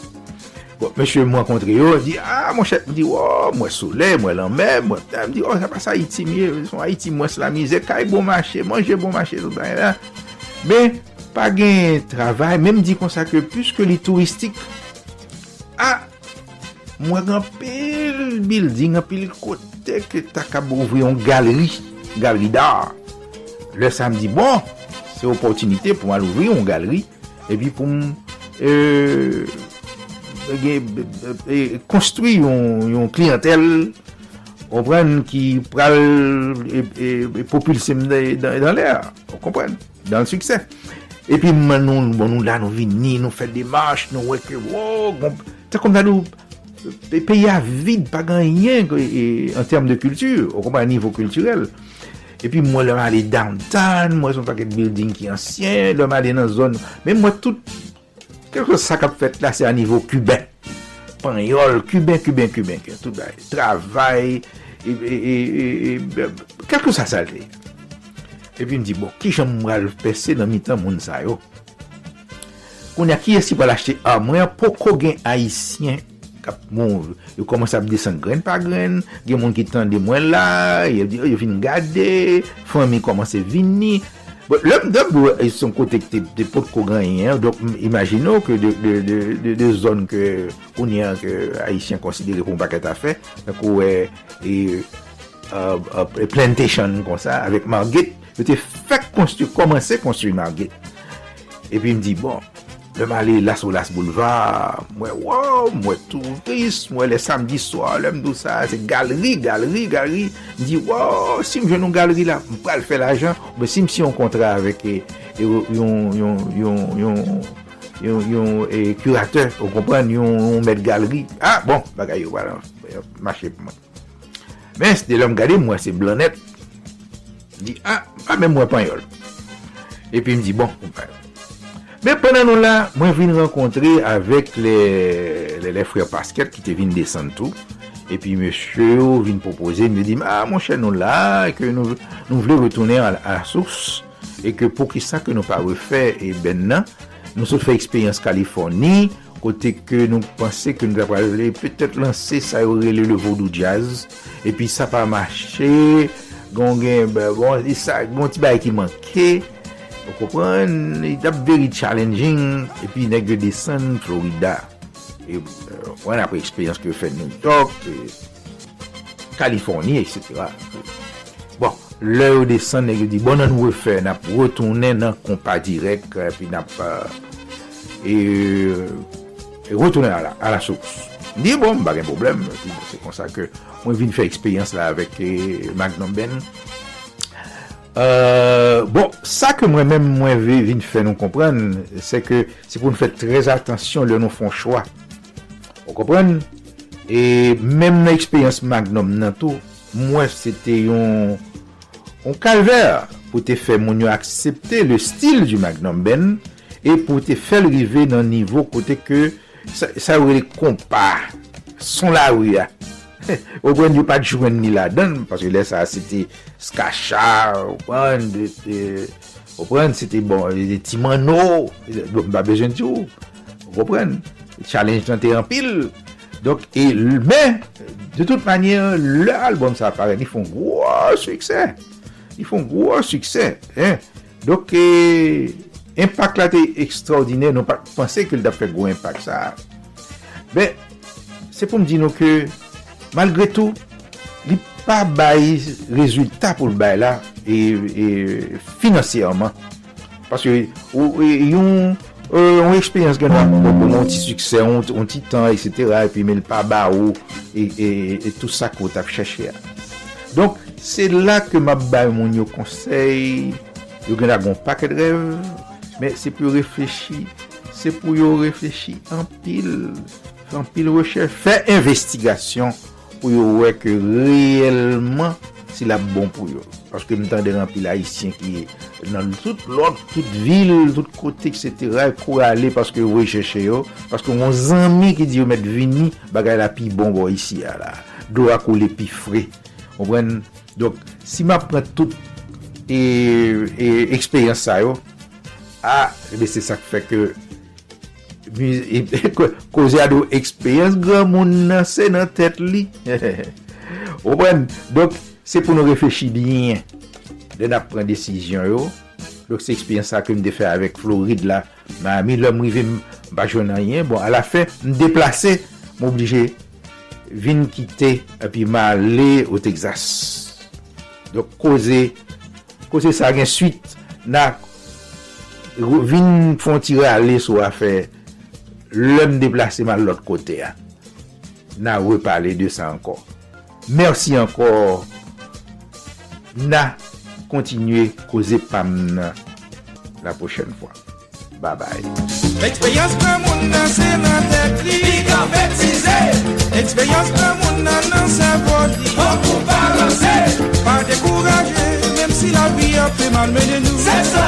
Bon, mèche mwen kontre yo, di, ah, mwen chèt, mwen di, wò, oh, mwen soule, mwen lanmè, mwen ta, mwen di, oh, sa pa sa Haiti miye, son Haiti mwen slamize, la kaj bon machè, manje bon machè, tout an, la. Mè, pa gen travay, mè mdi konsa ke plus ke li touristik, ah, mwen gen pil building, gen pil kote, ke ta ka bouvri yon galeri, galeri dar, Le samdi, bon, se opotinite pou mal ouvri yon galeri, e pi pou m... Euh, konstruy euh, euh, yon klientel ou pren ki pral e populsem dan lè ou kompren, dan l'suksè. pi man nou bon nou la nou vini, nou fè demache, nou wèk, te kom nan nou peya vide, pa ganyen en term de kultur, ou kompren, nivou kulturel. epi mwen lèm alè downtown, mwen son paket building ki ansyen, lèm alè nan zon, men mwen tout, kelko sa kap fèt la, se a nivou kuben, panyol, kuben, kuben, kuben, tout bè, travay, kelko sa sa lè. Epi mwen di, bon, ki jom mwen pese nan mitan moun sa yo? Koun ya ki esi pal achete a mwen, poko gen haisyen, kap moun, yo komanse ap desen gren pa gren, gen moun ki tan de mwen la, yo, yo fin gade, fami komanse vini. Bon, Lèm dèm bou, e son kote te, te pot ko ganyen, dok imagino ke de, de, de, de zon ke kounyen ke Haitien konsidere pou mbaket a fe, e kou e, e, e, e plantation kon sa, avèk Margit, yo te fèk konstru, komanse konstru Margit. E pi mdi, bon, Lèm ale las ou las bouleva, mwen waw, mwen touris, mwen le samdi swa, lèm dou sa, se galeri, galeri, galeri, di waw, si mwen nou galeri la, mwen pral fè l'ajan, mwen si msi yon kontra avèk yon, yon, yon, yon, yon yon, yon, yon, kurateur, ou kompren, yon met galeri, ah bon, bagay yo, wala, mache pou mwen. Men, se de lèm gade, mwen se blanet, di ah, mwen mwen pan yol. E pi mdi bon, mwen pan. Mè penan nou la, mwen vin renkontre avèk lè frè Pascal ki te vin desan tou. E pi mèche yo vin propose, mè di, ah mwen chè nou la, ke nou vle retounè a la sours. E ke pou ki sa ke nou pa refè, e ben nan, nou sou fè eksperyans Kaliforni, kote ke nou pense ke nou apre vle, petèt lansè sa yo rele le vodou jazz. E pi sa pa mache, gongen, bon, bon ti bay ki manke, Ou kopren, it e ap very challenging, epi negre desen Florida. E euh, wan apre eksperyans ke fè New York, e, Kaliforni, etc. Bon, lè ou desen negre di, bon nan wè fè, nap retounen nan kompa direk, epi nap euh, e, e retounen a la sous. Di bon, bagen problem, epi se konsa ke mwen vin fè eksperyans la avèk Magnum Ben, Euh, bon, sa ke mwen mèm mwen vin fè nou kompren, se ke se pou nou fè trez atensyon lè nou fon chwa. Ou kompren? E mèm nan eksperyans magnum nan tou, mwen se te yon yon kalver pou te fè moun yo aksepte le stil du magnum ben e pou te fè l'rive nan nivou kote ke sa, sa ou re kompa son la ou ya. [laughs] Ou gwen yo pat jwen ni la den, paske lè sa siti skacha, ou pren, ou pren, siti bon, e, ti mano, e, ba bejen ti ou, ou pren, challenge nan te an pil, donk, e men, de tout manye, lè albom sa aparen, ni fon gwo suksè, ni fon gwo suksè, donk, e, impak la te ekstraordinè, non pa, panse ke l da fe gwo impak sa, ben, se pou m di nou ke, malgre tou, li pa bayi rezultat pou bayi la e finansiyarman. Paske yon yon eksperyans gen nan, yon ti suksè, yon ti tan, etc. E pi men pa ba ou, e tout sa kout ap chèche ya. Donk, se la ke ma bayi moun yo konsey, yo gen nan gon paket rev, men se pou reflechi, se pou yo reflechi an pil, an pil rechèche, fè investigasyon pou yo wè ke reyelman si la bon pou yo. Paske mwen tan de rampi la isyen ki nan tout l'ot, tout vil, tout kote, etc. Kou alè paske wè chèche yo. Paske mwen zanmi ki di yo met vini bagay la pi bon bo isi ya la. Do akou le pi fre. Mwen, donk, si mwen pren tout e, e ekspeyans sa yo, a, e ah, ebe se sak fè ke koze a do eksperyans gran moun nan se nan tet li. [laughs] Ou obwen, dok se pou nou refeshi diyen den ap pren desisyon yo. Dok se eksperyans sa ke m de fe avèk Floride la. Ma mi lòm rive m bajon nan yen. Bon, a la fe m deplase m oblije vin kite api ma le o Texas. Dok koze koze sa gen suite na vin fon tire ale sou afer lèm deplase man lòt kote ya. Na wè pale de sa ankon. Mersi ankon. Na kontinue koze pam nan la pochen fwa. Ba bay. Eksperyans nan moun nan se nan tekli. kan betize. Eksperyans nan moun nan nan se vodi. An pou balanse. Pa dekouraje, Mem si la vi apè man mene nou. Se sa.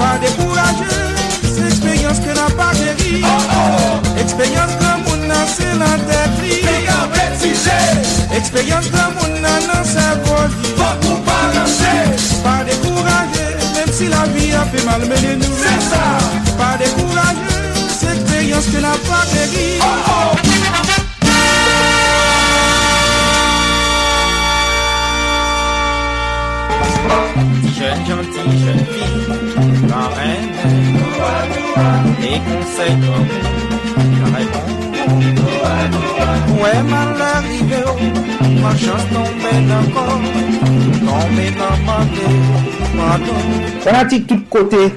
Pa dekouraje. Se l'ekspeyans ke nan pa jeri Ekspeyans gran moun nan se lan tet li Ekspeyans gran moun nan nan se voli Pa dekouraje, mèm si la vi a fe mal mène nou Pa dekouraje, se l'ekspeyans ke nan pa jeri Jeune, gentille, jeune fille. La reine Les conseils comme La réponse Ouais mal arrivé Ma chance tombe tombée tombe dans ma d'un maté Fanatik tout kote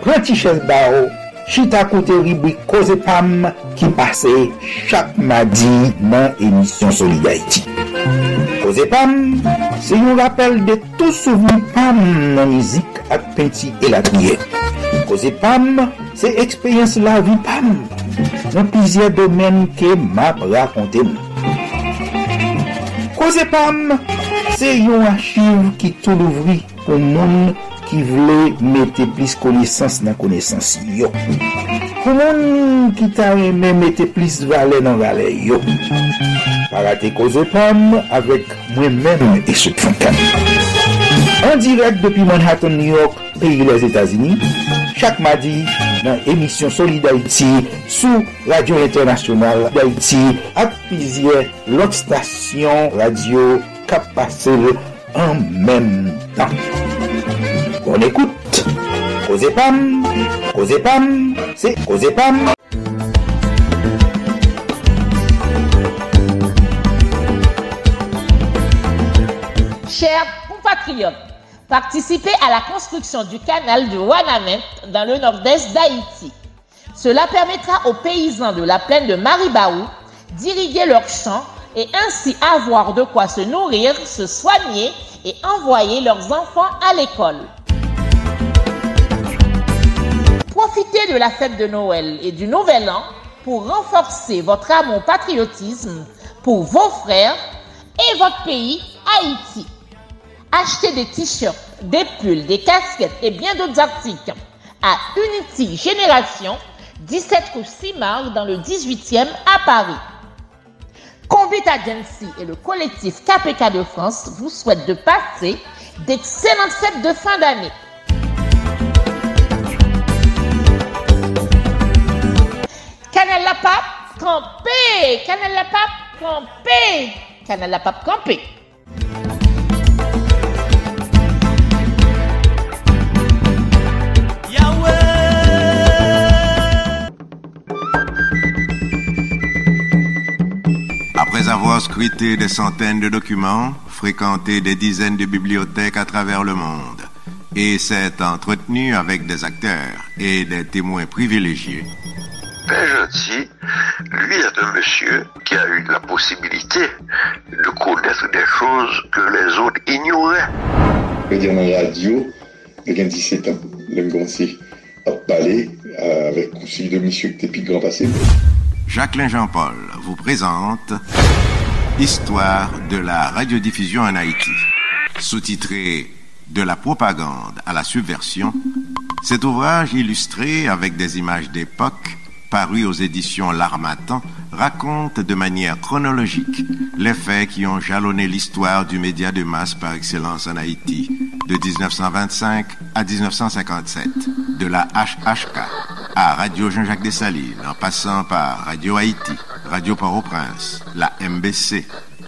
Prenti ches ba ou Chita kote ribwi koze pam Ki pase chak madi Nan emisyon Solidarity Ozepam, se yon rappel de tou souveni pam nan mizik ak penti elakye. Kozepam, se ekspeyens la vi pam nan pizye domen ke map rakonte mou. Kozepam, se yon achiv ki tou louvri pou moun ki vle mette plis konesans nan konesans yo. Pou moun ki ta reme mette plis vale nan vale yo. Parate koze pam avek mwen men e souk fankan. An direk depi Manhattan, New York, peyi les Etats-Unis, chak madi nan emisyon Soli d'Haïti sou Radio Internasyonal d'Haïti ak pizye lot stasyon radio kap pase an menm tan. Bon ekoute. Koze Pam, c'est Pam. Chers compatriotes, participez à la construction du canal de Wanamet dans le nord-est d'Haïti. Cela permettra aux paysans de la plaine de Maribaou d'irriguer leurs champs et ainsi avoir de quoi se nourrir, se soigner et envoyer leurs enfants à l'école. Profitez de la fête de Noël et du Nouvel An pour renforcer votre amour patriotisme pour vos frères et votre pays, Haïti. Achetez des t-shirts, des pulls, des casquettes et bien d'autres articles à Unity Génération, 17 rue Simard dans le 18e à Paris. Convite Agency et le collectif KPK de France vous souhaitent de passer d'excellentes fêtes de fin d'année. Canal la pape, campé! Canal la pape, campé! Canal la pape, campé! Après avoir scruté des centaines de documents, fréquenté des dizaines de bibliothèques à travers le monde, et s'est entretenu avec des acteurs et des témoins privilégiés, Père Gentil, lui est un monsieur qui a eu la possibilité de connaître des choses que les autres ignoraient. Je veux dire, dans la radio, j'ai 17 ans. Là, j'ai commencé à parler avec suivi de monsieur qui était grand passé. Jacqueline Jean-Paul vous présente Histoire de la radiodiffusion en Haïti. Sous-titré De la propagande à la subversion, cet ouvrage illustré avec des images d'époque, paru aux éditions L'Armatan, raconte de manière chronologique les faits qui ont jalonné l'histoire du média de masse par excellence en Haïti, de 1925 à 1957, de la HHK à Radio Jean-Jacques Dessalines, en passant par Radio Haïti, Radio Port-au-Prince, la MBC,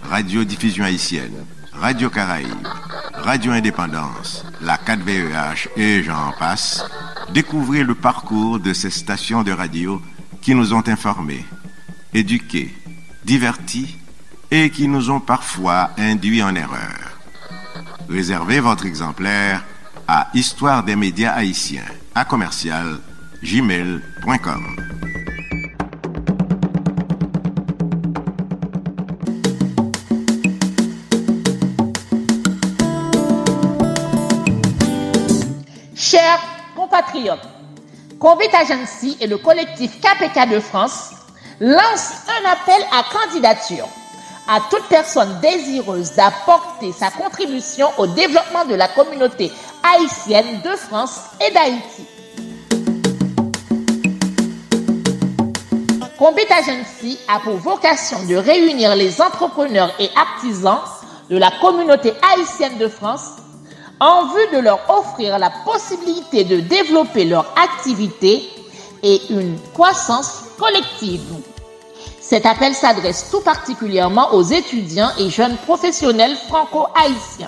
Radio Diffusion Haïtienne, Radio Caraïbe, Radio Indépendance, la 4VEH et j'en passe, découvrez le parcours de ces stations de radio qui nous ont informés, éduqués, divertis et qui nous ont parfois induits en erreur. Réservez votre exemplaire à Histoire des médias haïtiens à commercial gmail.com. Chers compatriotes, Convit Agency et le collectif KPK de France lancent un appel à candidature à toute personne désireuse d'apporter sa contribution au développement de la communauté haïtienne de France et d'Haïti. Combit Agency a pour vocation de réunir les entrepreneurs et artisans de la communauté haïtienne de France en vue de leur offrir la possibilité de développer leur activité et une croissance collective. Cet appel s'adresse tout particulièrement aux étudiants et jeunes professionnels franco-haïtiens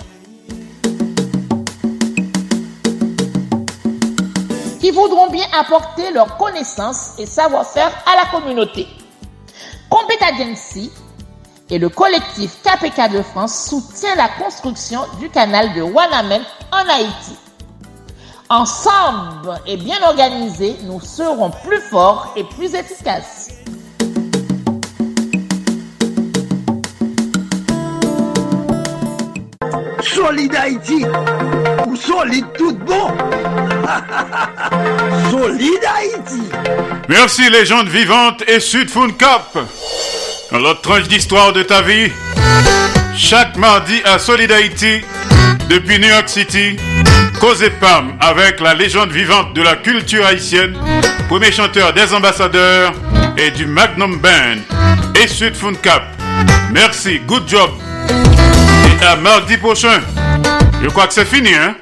qui voudront bien apporter leurs connaissances et savoir-faire à la communauté. Et le collectif KPK de France soutient la construction du canal de Wanamen en Haïti. Ensemble et bien organisés, nous serons plus forts et plus efficaces. Solid Haïti, ou solide tout bon. [laughs] solide Haïti. Merci légende vivante et Sud Cap. Dans l'autre tranche d'histoire de ta vie, chaque mardi à Solid Haïti, depuis New York City, Cause Pam avec la légende vivante de la culture haïtienne, premier chanteur des ambassadeurs et du Magnum Band et Sud Cap. Merci, good job. Et à mardi prochain. Je crois que c'est fini, hein?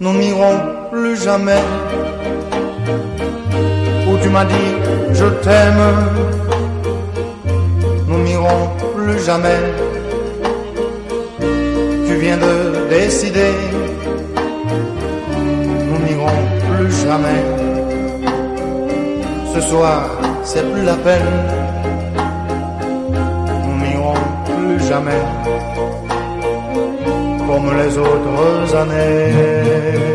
Nous n'irons jamais où tu m'as dit je t'aime. Nous n'irons plus jamais. Tu viens de décider. Nous n'irons plus jamais. Ce soir, c'est plus la peine. Nous n'irons plus jamais comme les autres années.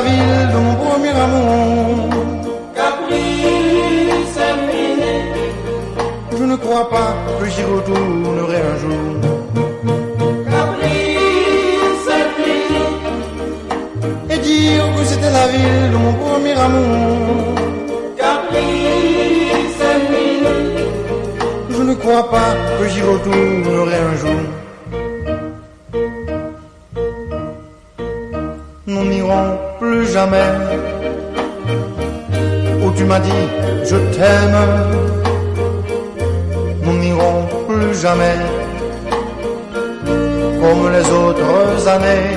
La ville de mon premier amour. Je ne crois pas que j'y retournerai un jour. Et dire que c'était la ville de mon premier amour. Je ne crois pas que j'y retournerai un jour. Jamais où tu m'as dit je t'aime. Nous n'irons plus jamais comme les autres années.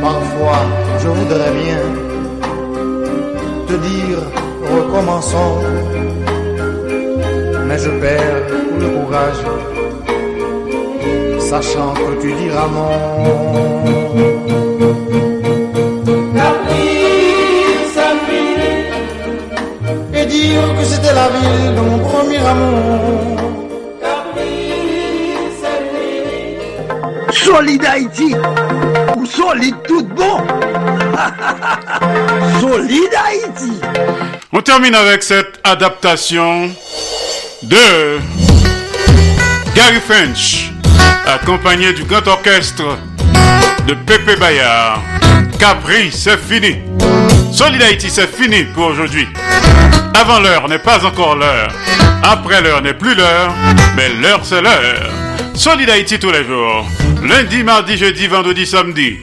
Parfois je voudrais bien te dire recommençons mais je perds le courage, sachant que tu diras non. Et dire que c'était la ville de mon premier amour. Solid Haïti, ou solide tout bon. [laughs] solide Haïti. On termine avec cette adaptation de Gary French, accompagné du grand orchestre de Pepe Bayard. Capri, c'est fini. Solid Haïti, c'est fini pour aujourd'hui. Avant l'heure n'est pas encore l'heure. Après l'heure n'est plus l'heure, mais l'heure c'est l'heure. Solid Haïti tous les jours. Lundi, mardi, jeudi, vendredi, samedi.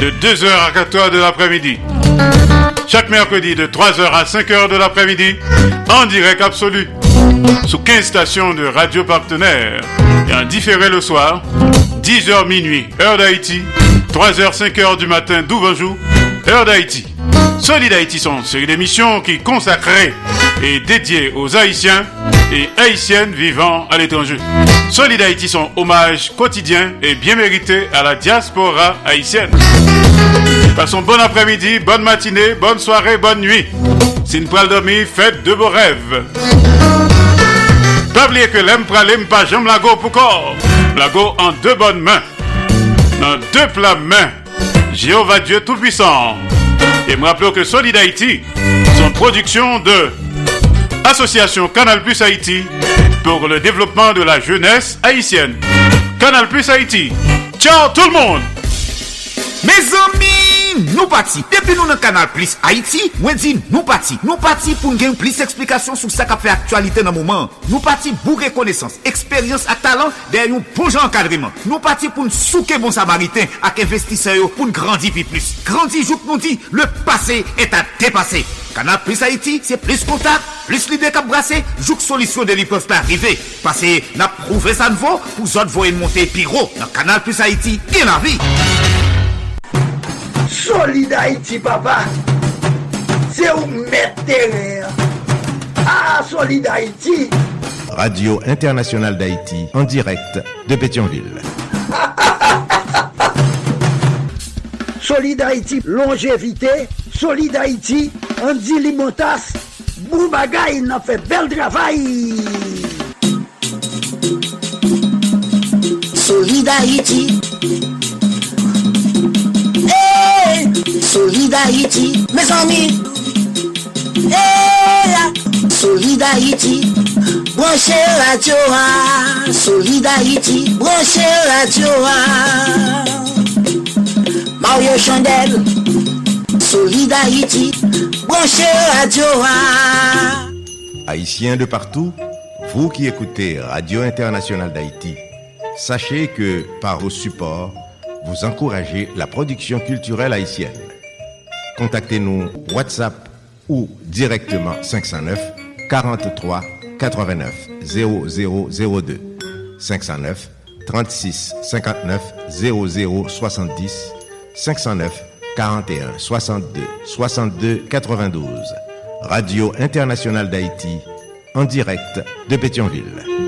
De 2h à 4h de l'après-midi. Chaque mercredi de 3h à 5h de l'après-midi. En direct absolu sous 15 stations de radio partenaires et en différé le soir, 10h minuit, heure d'Haïti, 3h, 5h du matin, d'Ouvanjou, heure d'Haïti. Solid Haïti sont une série d'émissions qui consacrées et dédiées aux Haïtiens et Haïtiennes vivant à l'étranger. Solid Haïti sont hommage quotidien et bien mérité à la diaspora haïtienne. Passons bon après-midi, bonne matinée, bonne soirée, bonne nuit. Si une poil dormi, faites de beaux rêves. Pas oublier que l'aime pas j'aime lago pour corps. Lago en deux bonnes mains. Dans deux plats mains. Jéhovah Dieu Tout-Puissant. Et me rappelons que Solid Haïti, son production de Association Canal Plus Haïti pour le développement de la jeunesse haïtienne. Canal Plus Haïti. Ciao tout le monde! Mes amis, nou pati. Depi nou nan kanal Plus Haiti, mwen di nou pati. Nou pati pou n gen plis eksplikasyon sou sa ka fe aktualite nan mouman. Nou pati pou rekonesans, eksperyans ak talan den yon bon jan kadriman. Nou pati pou n souke bon samariten ak investiseyo pou n grandi pi plus. Grandi jouk nou di, le pase et a depase. Kanal Plus Haiti, se plis kontak, plis lide kap brase, jouk solisyon de li pev pa arrive. Pase na prouve sa nvo pou zot voyen monte pi ro. Nan Kanal Plus Haiti, gen la vi. Solid Haïti, papa. C'est où mettre terre. Ah, Solid Haïti. Radio Internationale d'Haïti, en direct de Pétionville. Solid Haïti, longévité, Solid Haïti, Andy Limotas, Boubagaï, n'a fait bel travail. Solid Haïti. Hey, Solid Haïti, mes amis. Hey, Solid Haïti. Branchez radio, ah. Solid Haïti. Branchez radio, ah. Mario Chandel. Solid Haïti. Branchez radio, ah. Haïtiens de partout, vous qui écoutez Radio Internationale d'Haïti, sachez que par vos supports, vous encouragez la production culturelle haïtienne. Contactez-nous WhatsApp ou directement 509 43 89 0002 509 36 59 00 70 509 41 62 62 92 Radio Internationale d'Haïti en direct de Pétionville.